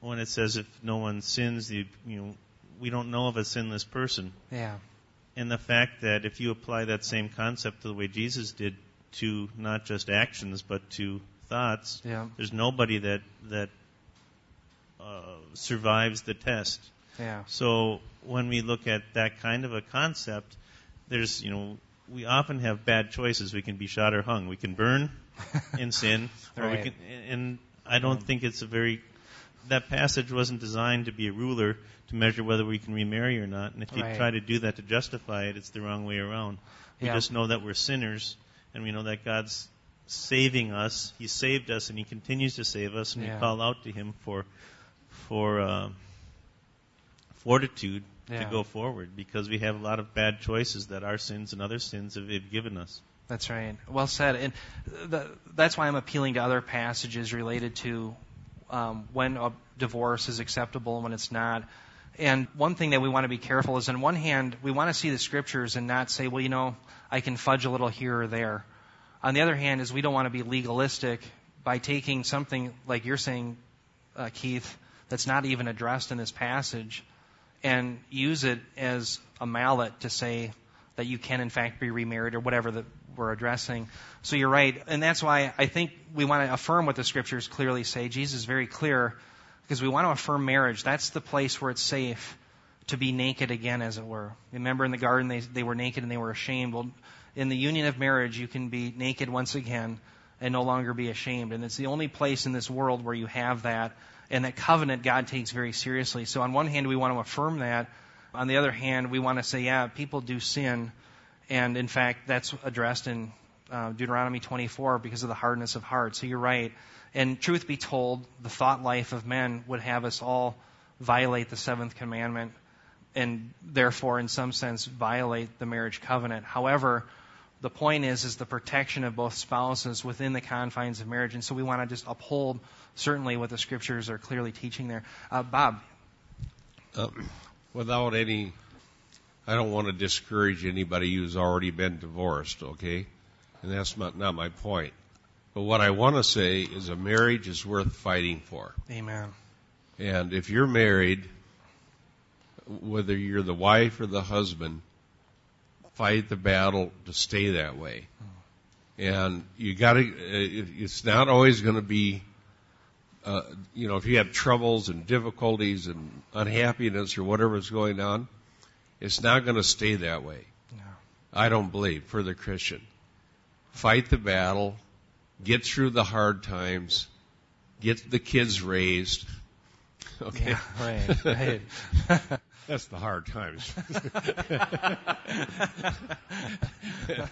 when it says if no one sins you, you know we don't know of a sinless person Yeah. and the fact that if you apply that same concept to the way Jesus did to not just actions but to thoughts Yeah. there's nobody that that uh, survives the test Yeah. so when we look at that kind of a concept, there's, you know, we often have bad choices. We can be shot or hung. We can burn in sin, or we can, and I don't think it's a very, that passage wasn't designed to be a ruler to measure whether we can remarry or not. And if you Right. try to do that to justify it, it's the wrong way around. We Yeah. just know that we're sinners, and we know that God's saving us. He saved us, and He continues to save us, and Yeah. we call out to Him for, for, uh, fortitude Yeah. to go forward because we have a lot of bad choices that our sins and other sins have, have given us. That's right. Well said. And the, that's why I'm appealing to other passages related to um, when a divorce is acceptable and when it's not. And one thing that we want to be careful is, on one hand, we want to see the scriptures and not say, well, you know, I can fudge a little here or there. On the other hand, is we don't want to be legalistic by taking something like you're saying, uh, Keith, that's not even addressed in this passage, and use it as a mallet to say that you can in fact be remarried or whatever that we're addressing. So you're right, and that's why I think we want to affirm what the scriptures clearly say. Jesus is very clear because we want to affirm marriage. That's the place where it's safe to be naked again, as it were. Remember in the garden they they were naked and they were ashamed. Well, in the union of marriage, you can be naked once again and no longer be ashamed. And it's the only place in this world where you have that. And that covenant God takes very seriously. So on one hand, we want to affirm that. On the other hand, we want to say, yeah, people do sin. And in fact, that's addressed in uh, Deuteronomy 24 because of the hardness of heart. So you're right. And truth be told, the thought life of men would have us all violate the seventh commandment and therefore, in some sense, violate the marriage covenant. However, the point is, is the protection of both spouses within the confines of marriage. And so we want to just uphold certainly what the scriptures are clearly teaching there. Uh, Bob. Um, without any, I don't want to discourage anybody who's already been divorced, okay? And that's not, not my point. But what I want to say is a marriage is worth fighting for. Amen. And if you're married, whether you're the wife or the husband, fight the battle to stay that way. And you got to. It's not always going to be. Uh, you know, if you have troubles and difficulties and unhappiness or whatever's going on, it's not going to stay that way. No. I don't believe for the Christian. Fight the battle, get through the hard times, get the kids raised. Okay. Yeah, right, right. That's the hard times.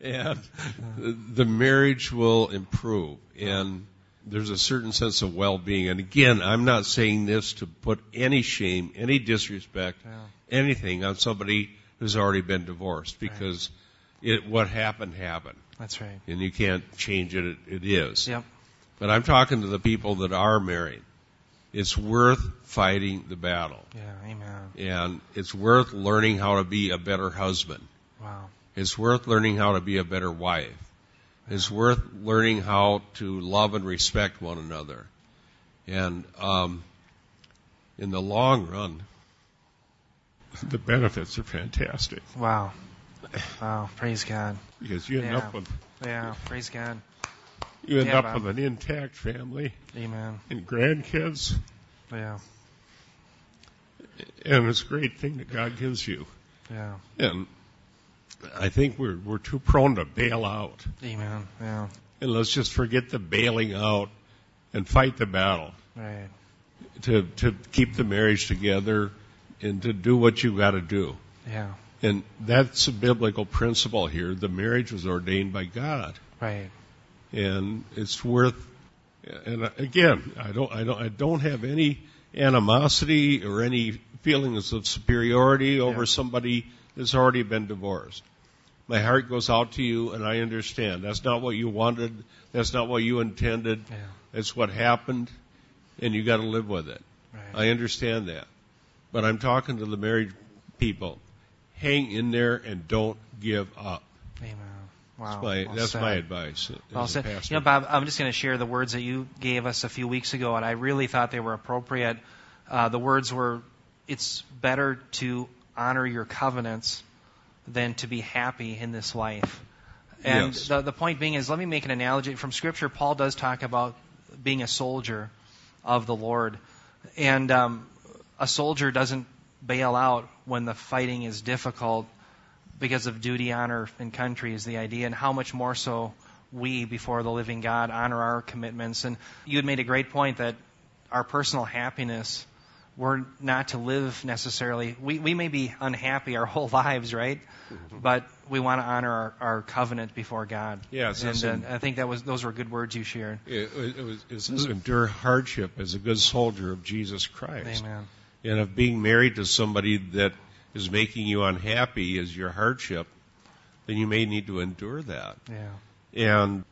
and the marriage will improve. And there's a certain sense of well-being. And again, I'm not saying this to put any shame, any disrespect, Yeah. anything on somebody who's already been divorced because it, what happened happened. That's right. And you can't change it. It, it is. Yep. But I'm talking to the people that are married. It's worth fighting the battle. Yeah, amen. And it's worth learning how to be a better husband. Wow. It's worth learning how to be a better wife. It's worth learning how to love and respect one another. And um, in the long run, the benefits are fantastic Wow. Wow. Praise God. because you end Yeah. up with Yeah. Praise God. you end Yeah, up Bob. with an intact family Amen. and grandkids, Yeah. and it's a great thing that God gives you. Yeah. And I think we're we're too prone to bail out, Amen. Yeah. and let's just forget the bailing out and fight the battle Right. to to keep the marriage together and to do what you got to do. Yeah. And that's a biblical principle here. The marriage was ordained by God. Right. and it's worth. And again, I don't, I don't, I don't have any animosity or any feelings of superiority over Yeah. somebody that's already been divorced. My heart goes out to you, and I understand. That's not what you wanted. That's not what you intended. Yeah. That's what happened, and you got to live with it. Right. I understand that. But I'm talking to the married people. Hang in there and don't give up. Amen. Wow. That's my, Well that's my advice. Well said. pastor. You know, Bob, I'm just going to share the words that you gave us a few weeks ago, and I really thought they were appropriate. Uh, the words were, "It's better to honor your covenants than to be happy in this life." And Yes. the, the point being is, let me make an analogy from Scripture. Paul does talk about being a soldier of the Lord, and um, a soldier doesn't bail out when the fighting is difficult because of duty, honor, and country is the idea, and how much more so we, before the living God, honor our commitments. And you had made a great point that our personal happiness, we're not to live necessarily. We, we may be unhappy our whole lives, right? But we want to honor our, our covenant before God. Yes, and that's uh, in- I think that was those were good words you shared. It, it was it says endure hardship as a good soldier of Jesus Christ. Amen. And if being married to somebody that is making you unhappy is your hardship, then you may need to endure that. Yeah. And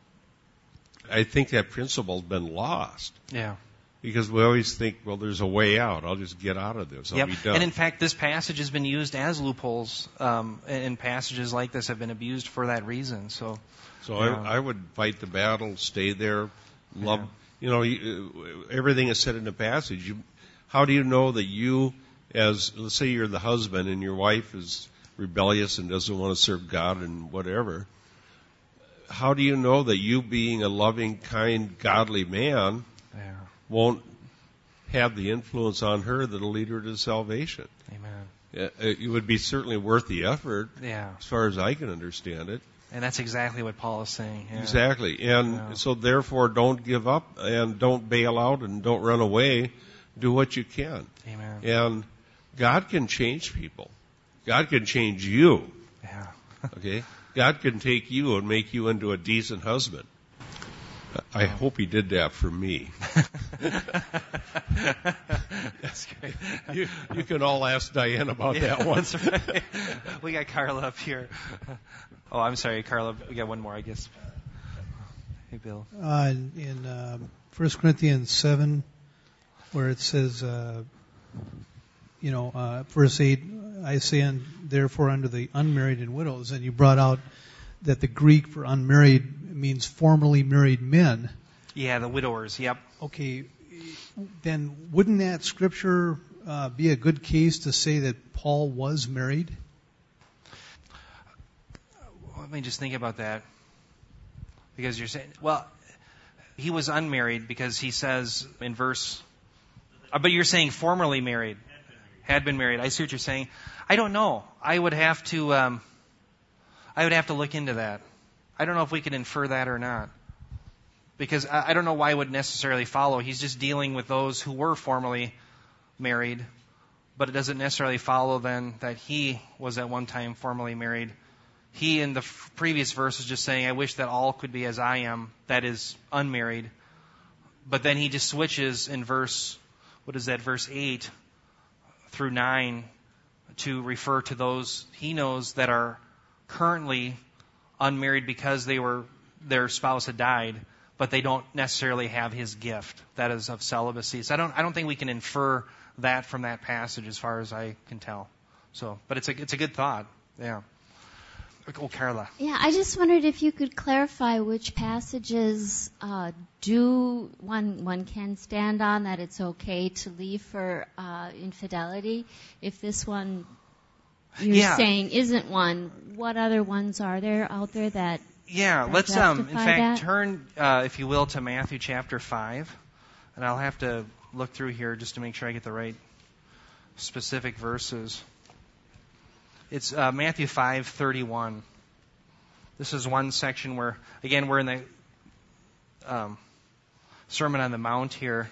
I think that principle's been lost Yeah. Because we always think, well, there's a way out. I'll just get out of this. I'll Yep. be done. And in fact, this passage has been used as loopholes, um, and passages like this have been abused for that reason. So, So Yeah. I, I would fight the battle, stay there, love. You know, you, uh, everything is said in the passage. You, how do you know that you, as let's say you're the husband and your wife is rebellious and doesn't want to serve God and whatever? How do you know that you, being a loving, kind, godly man, yeah. Won't have the influence on her that'll lead her to salvation? Amen. Uh, It would be certainly worth the effort, Yeah. as far as I can understand it. And that's exactly what Paul is saying. Yeah. Exactly. And Yeah. so therefore don't give up and don't bail out and don't run away. Do what you can. Amen. And God can change people. God can change you. Yeah. Okay? God can take you and make you into a decent husband. I hope he did that for me. that's great. You, you can all ask Diane about Yeah, that one. That's right. We got Carla up here. Oh, I'm sorry, Carla. We got one more, I guess. Hey, Bill. uh, in um, 1 Corinthians 7, where it says, uh, you know, uh, verse 8, I say, un- therefore, under the unmarried and widows, and you brought out that the Greek for unmarried means formerly married men. Yeah, the widowers. Yep. Okay, then wouldn't that scripture uh, be a good case to say that Paul was married? Let me just think about that. Because you're saying, well, he was unmarried because he says in verse, uh, but you're saying formerly married, had been married. I see what you're saying. I don't know. I would have to, um, I would have to look into that. I don't know if we can infer that or not. Because I, I don't know why it would necessarily follow. He's just dealing with those who were formerly married, but it doesn't necessarily follow then that he was at one time formerly married he in the f- previous verse is just saying, I wish that all could be as I am, that is unmarried. But then he just switches in verse, what is that, verse 8 through 9 to refer to those he knows that are currently unmarried because they were, their spouse had died, but they don't necessarily have his gift, that is of celibacy. So I don't, I don't think we can infer that from that passage as far as I can tell. So, but it's a, it's a good thought. Yeah. Oh, Carla. Yeah, I just wondered if you could clarify which passages uh, do one one can stand on that it's okay to leave for uh, infidelity. If this one you're Yeah. saying isn't one. What other ones are there out there that Yeah, That let's um in fact that? turn uh, if you will to Matthew chapter 5 and I'll have to look through here just to make sure I get the right specific verses. It's uh, Matthew 5:31. This is one section where again we're in the um, Sermon on the Mount here.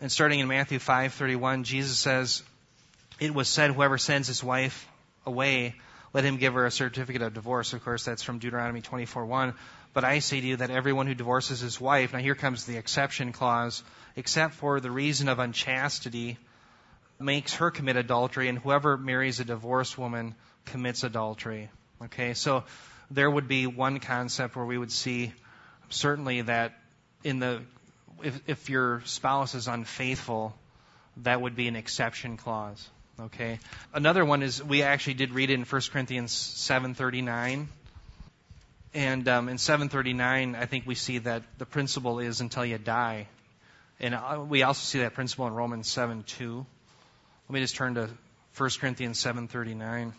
And starting in Matthew 5:31, Jesus says, "It was said, whoever sends his wife away, let him give her a certificate of divorce." Of course, that's from Deuteronomy 24:1. But I say to you that everyone who divorces his wife, now here comes the exception clause, except for the reason of unchastity, makes her commit adultery, and whoever marries a divorced woman commits adultery. Okay, so there would be one concept where we would see certainly that in the if, if your spouse is unfaithful, that would be an exception clause. Okay. Another one is we actually did read it in 1 Corinthians 7:39, and um, in 7:39, I think we see that the principle is until you die, and uh, we also see that principle in Romans 7:2. Let me just turn to 1 Corinthians 7:39.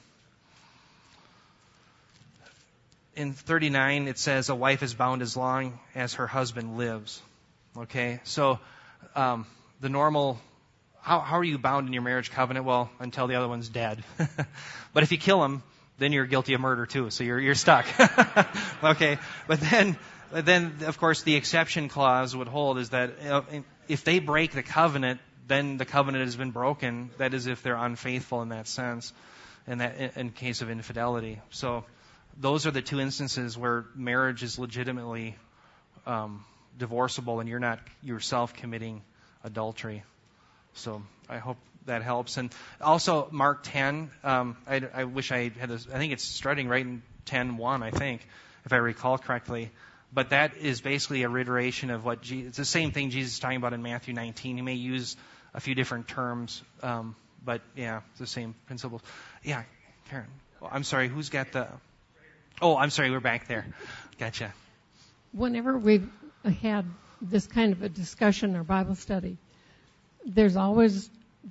In 39, it says, "A wife is bound as long as her husband lives." Okay, so um, the normal. How, how are you bound in your marriage covenant? Well, until the other one's dead. but if you kill him, then you're guilty of murder too. So you're you're stuck. okay, but then then of course the exception clause would hold is that if they break the covenant, then the covenant has been broken. That is, if they're unfaithful in that sense, in that in case of infidelity. So those are the two instances where marriage is legitimately um, divorceable, and you're not yourself committing adultery. So I hope that helps. And also Mark 10. Um, I, I wish I had. This, I think it's starting right in 10:1. I think, if I recall correctly. But that is basically a reiteration of what Jesus, it's the same thing Jesus is talking about in Matthew 19. He may use a few different terms, um, but yeah, it's the same principle. Yeah, Karen. Well, I'm sorry. Who's got the? Oh, I'm sorry. We're back there. Gotcha. whenever we've had this kind of a discussion or Bible study, there's always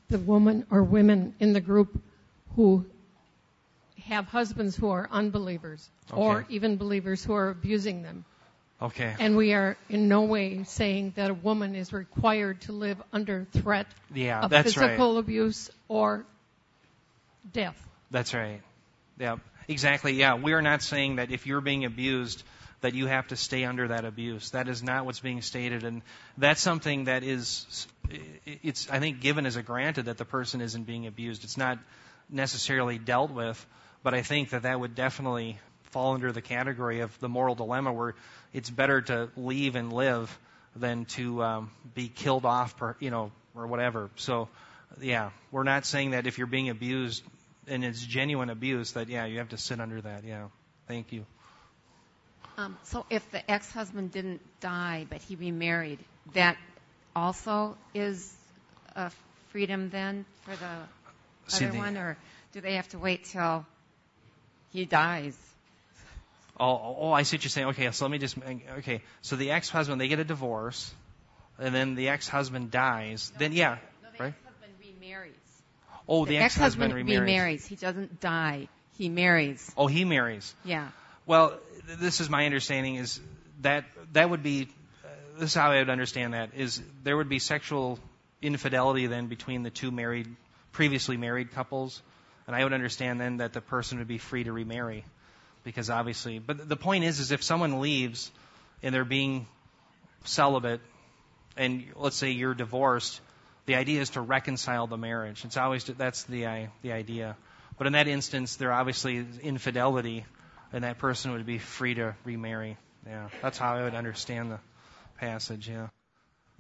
the woman or women in the group who have husbands who are unbelievers or even believers who are abusing them. Okay. And we are in no way saying that a woman is required to live under threat Yeah, of that's right. physical abuse or death. That's right. Yeah, exactly. Yeah, we are not saying that if you're being abused, that you have to stay under that abuse. That is not what's being stated, and that's something that is, it's I think given as a granted that the person isn't being abused. It's not necessarily dealt with, but I think that that would definitely fall under the category of the moral dilemma, where it's better to leave and live than to um, be killed off, per, you know, or whatever. So, yeah, we're not saying that if you're being abused and it's genuine abuse, that yeah, you have to sit under that. Yeah, thank you. Um, so if the ex-husband didn't die but he remarried, that also is a freedom then for the other the- one, or do they have to wait till he dies? Oh, oh, I see what you're saying. Okay, so let me just okay. So the ex-husband they get a divorce, and then the ex-husband dies. then yeah, No, the right? ex-husband remarries. Oh, the, ex-husband, remarries. remarries. He doesn't die. He marries. Oh, he marries. Yeah. Well, this is my understanding is that that would be uh, this is how I would understand that is there would be sexual infidelity then between the two married previously married couples, and I would understand then that the person would be free to remarry because obviously. But the point is, is if someone leaves and they're being celibate, and let's say you're divorced, the idea is to reconcile the marriage. It's always that's the the idea. But in that instance, there obviously is infidelity, and that person would be free to remarry. Yeah, that's how I would understand the passage. Yeah.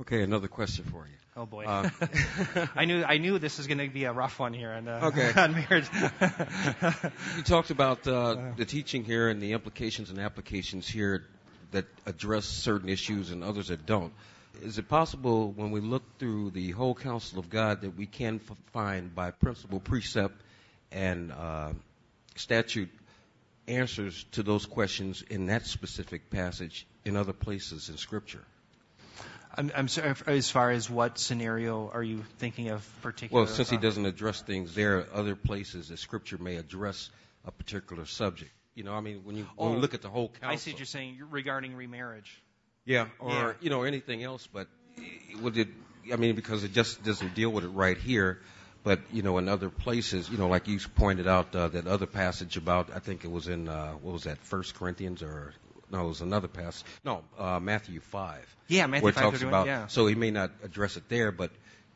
Okay, another question for you. Oh boy. Uh, I knew I knew this was going to be a rough one here on, uh, Okay. on marriage. You talked about uh, the teaching here and the implications and applications here that address certain issues and others that don't. Is it possible when we look through the whole counsel of God that we can f- find by principle, precept, and uh, statute answers to those questions in that specific passage in other places in Scripture? I'm, I'm sorry, as far as what scenario are you thinking of particular? Well, since he doesn't address things there, other places that Scripture may address a particular subject. You know, I mean, when you, when Oh, you look at the whole counsel. I see what you're saying regarding remarriage. Yeah, or Yeah. you know anything else, but eh, would it? I mean, because it just doesn't deal with it right here, but you know, in other places, you know, like you pointed out uh, that other passage about, I think it was in uh, what was that, First Corinthians or no, it was another passage. No, uh, Matthew five. Yeah, Matthew where it 5, talks about. yeah. So he may not address it there, but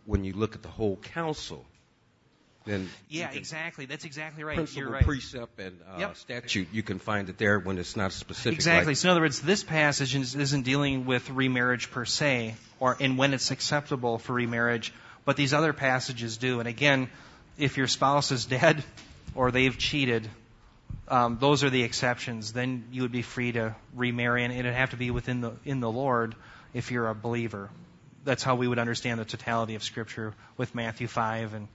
when you look at the whole counsel, then Yeah, exactly. That's exactly right. principle, right. precept, and uh, Yep. statute, you can find it there when it's not specific. Exactly. like- So in other words, this passage is- isn't dealing with remarriage per se, or and when it's acceptable for remarriage, but these other passages do. And again, if your spouse is dead or they've cheated, um, those are the exceptions. Then you would be free to remarry, and it'd have to be within the in the Lord if you're a believer. That's how we would understand the totality of Scripture with Matthew five and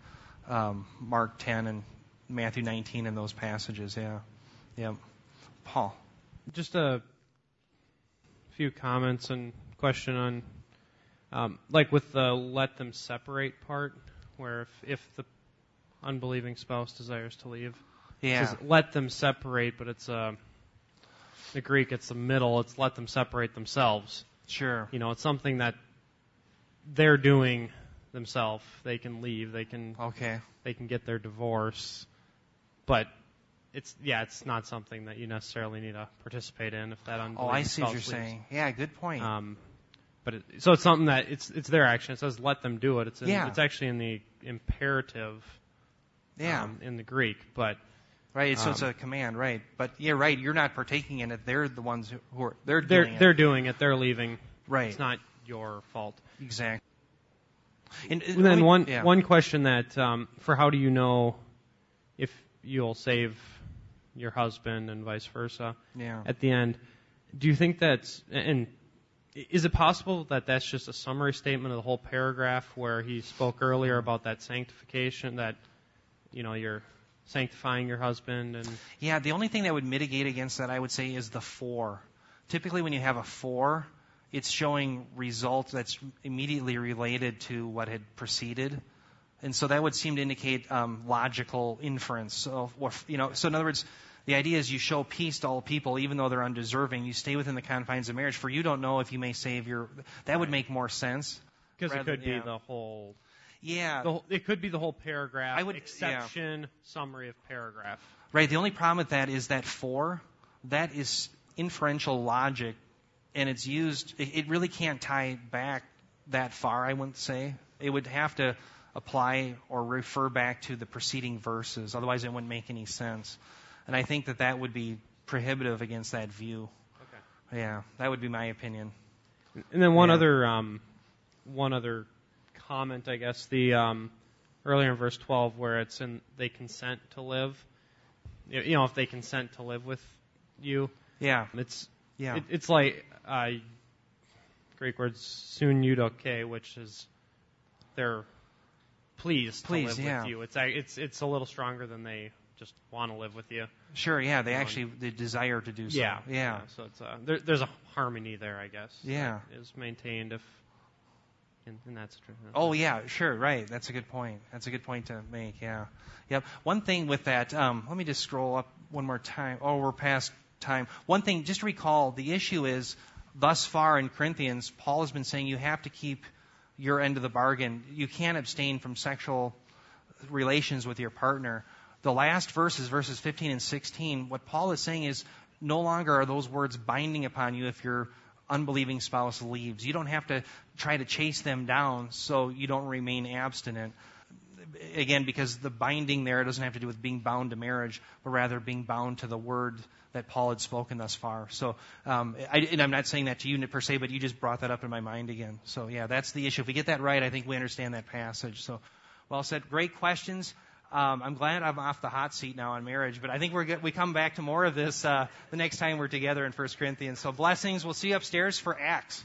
um, Mark ten and Matthew nineteen and those passages. Yeah, yeah. Paul. Just a few comments and question on, um, like with the let them separate part, where if, if the unbelieving spouse desires to leave, it Yeah. says let them separate, but it's uh, the Greek, it's the middle, it's let them separate themselves. Sure. You know, it's something that they're doing themselves. They can leave, they can Okay. they can get their divorce, but it's yeah, it's not something that you necessarily need to participate in if that unbelieving Oh, I see what you're leaves. saying. Yeah, good point. Um, but it, so it's something that it's it's their action. It says let them do it. It's in, Yeah. it's actually in the imperative. Yeah. um, in the Greek, but right. So it's um, a command, right? But yeah, right. You're not partaking in it. They're the ones who- who are they're they're doing they're it. doing it. They're leaving. Right. It's not your fault. Exactly. And, And then one yeah. one question that um, for how do you know if you'll save your husband and vice versa? Yeah. At the end, do you think that's and is it possible that that's just a summary statement of the whole paragraph where he spoke earlier about that sanctification that you know you're sanctifying your husband and Yeah, the only thing that would mitigate against that, I would say, is the for. Typically, when you have a for, it's showing result that's immediately related to what had preceded, and so that would seem to indicate um, logical inference. So, or, you know, so in other words, the idea is you show peace to all people, even though they're undeserving. You stay within the confines of marriage, for you don't know if you may save your. That would make more sense. because it could be yeah. the whole Yeah. the whole, it could be the whole paragraph I would- yeah. exception summary of paragraph Right. The only problem with that is that for, that is inferential logic, and it's used. It, it really can't tie back that far. I wouldn't say it would have to apply or refer back to the preceding verses. Otherwise, it wouldn't make any sense. And I think that that would be prohibitive against that view. Okay. Yeah, that would be my opinion. And then one Yeah. other um, one other comment, I guess, the um, earlier in verse 12 where it's in they consent to live. You you know, if they consent to live with you, Yeah. it's Yeah. it, it's like uh, Greek words sun eudoke, which is they're pleased, Pleased, to live yeah. with you. It's it's it's a little stronger than they just want to live with you. Sure. Yeah. They Um, actually they desire to do so. Yeah, Yeah. So it's uh, there, there's a harmony there, I guess. Yeah. is maintained if and, in that situation. Oh yeah, sure, right. That's a good point. That's a good point to make. Yeah, yep. One thing with that, um, let me just scroll up one more time. Oh, we're past time. One thing, just recall, the issue is thus far in Corinthians, Paul has been saying you have to keep your end of the bargain. You can't abstain from sexual relations with your partner. The last verses, verses 15 and 16, what Paul is saying is no longer are those words binding upon you if your unbelieving spouse leaves. You don't have to try to chase them down so you don't remain abstinent. Again, because the binding there doesn't have to do with being bound to marriage, but rather being bound to the word that Paul had spoken thus far. So, um, I, and I'm not saying that to you per se, but you just brought that up in my mind again. So, yeah, that's the issue. If we get that right, I think we understand that passage. So, well said. Great questions. Um, I'm glad I'm off the hot seat now on marriage, but I think we're good. we come back to more of this uh, the next time we're together in 1 Corinthians. So blessings. We'll see you upstairs for Acts.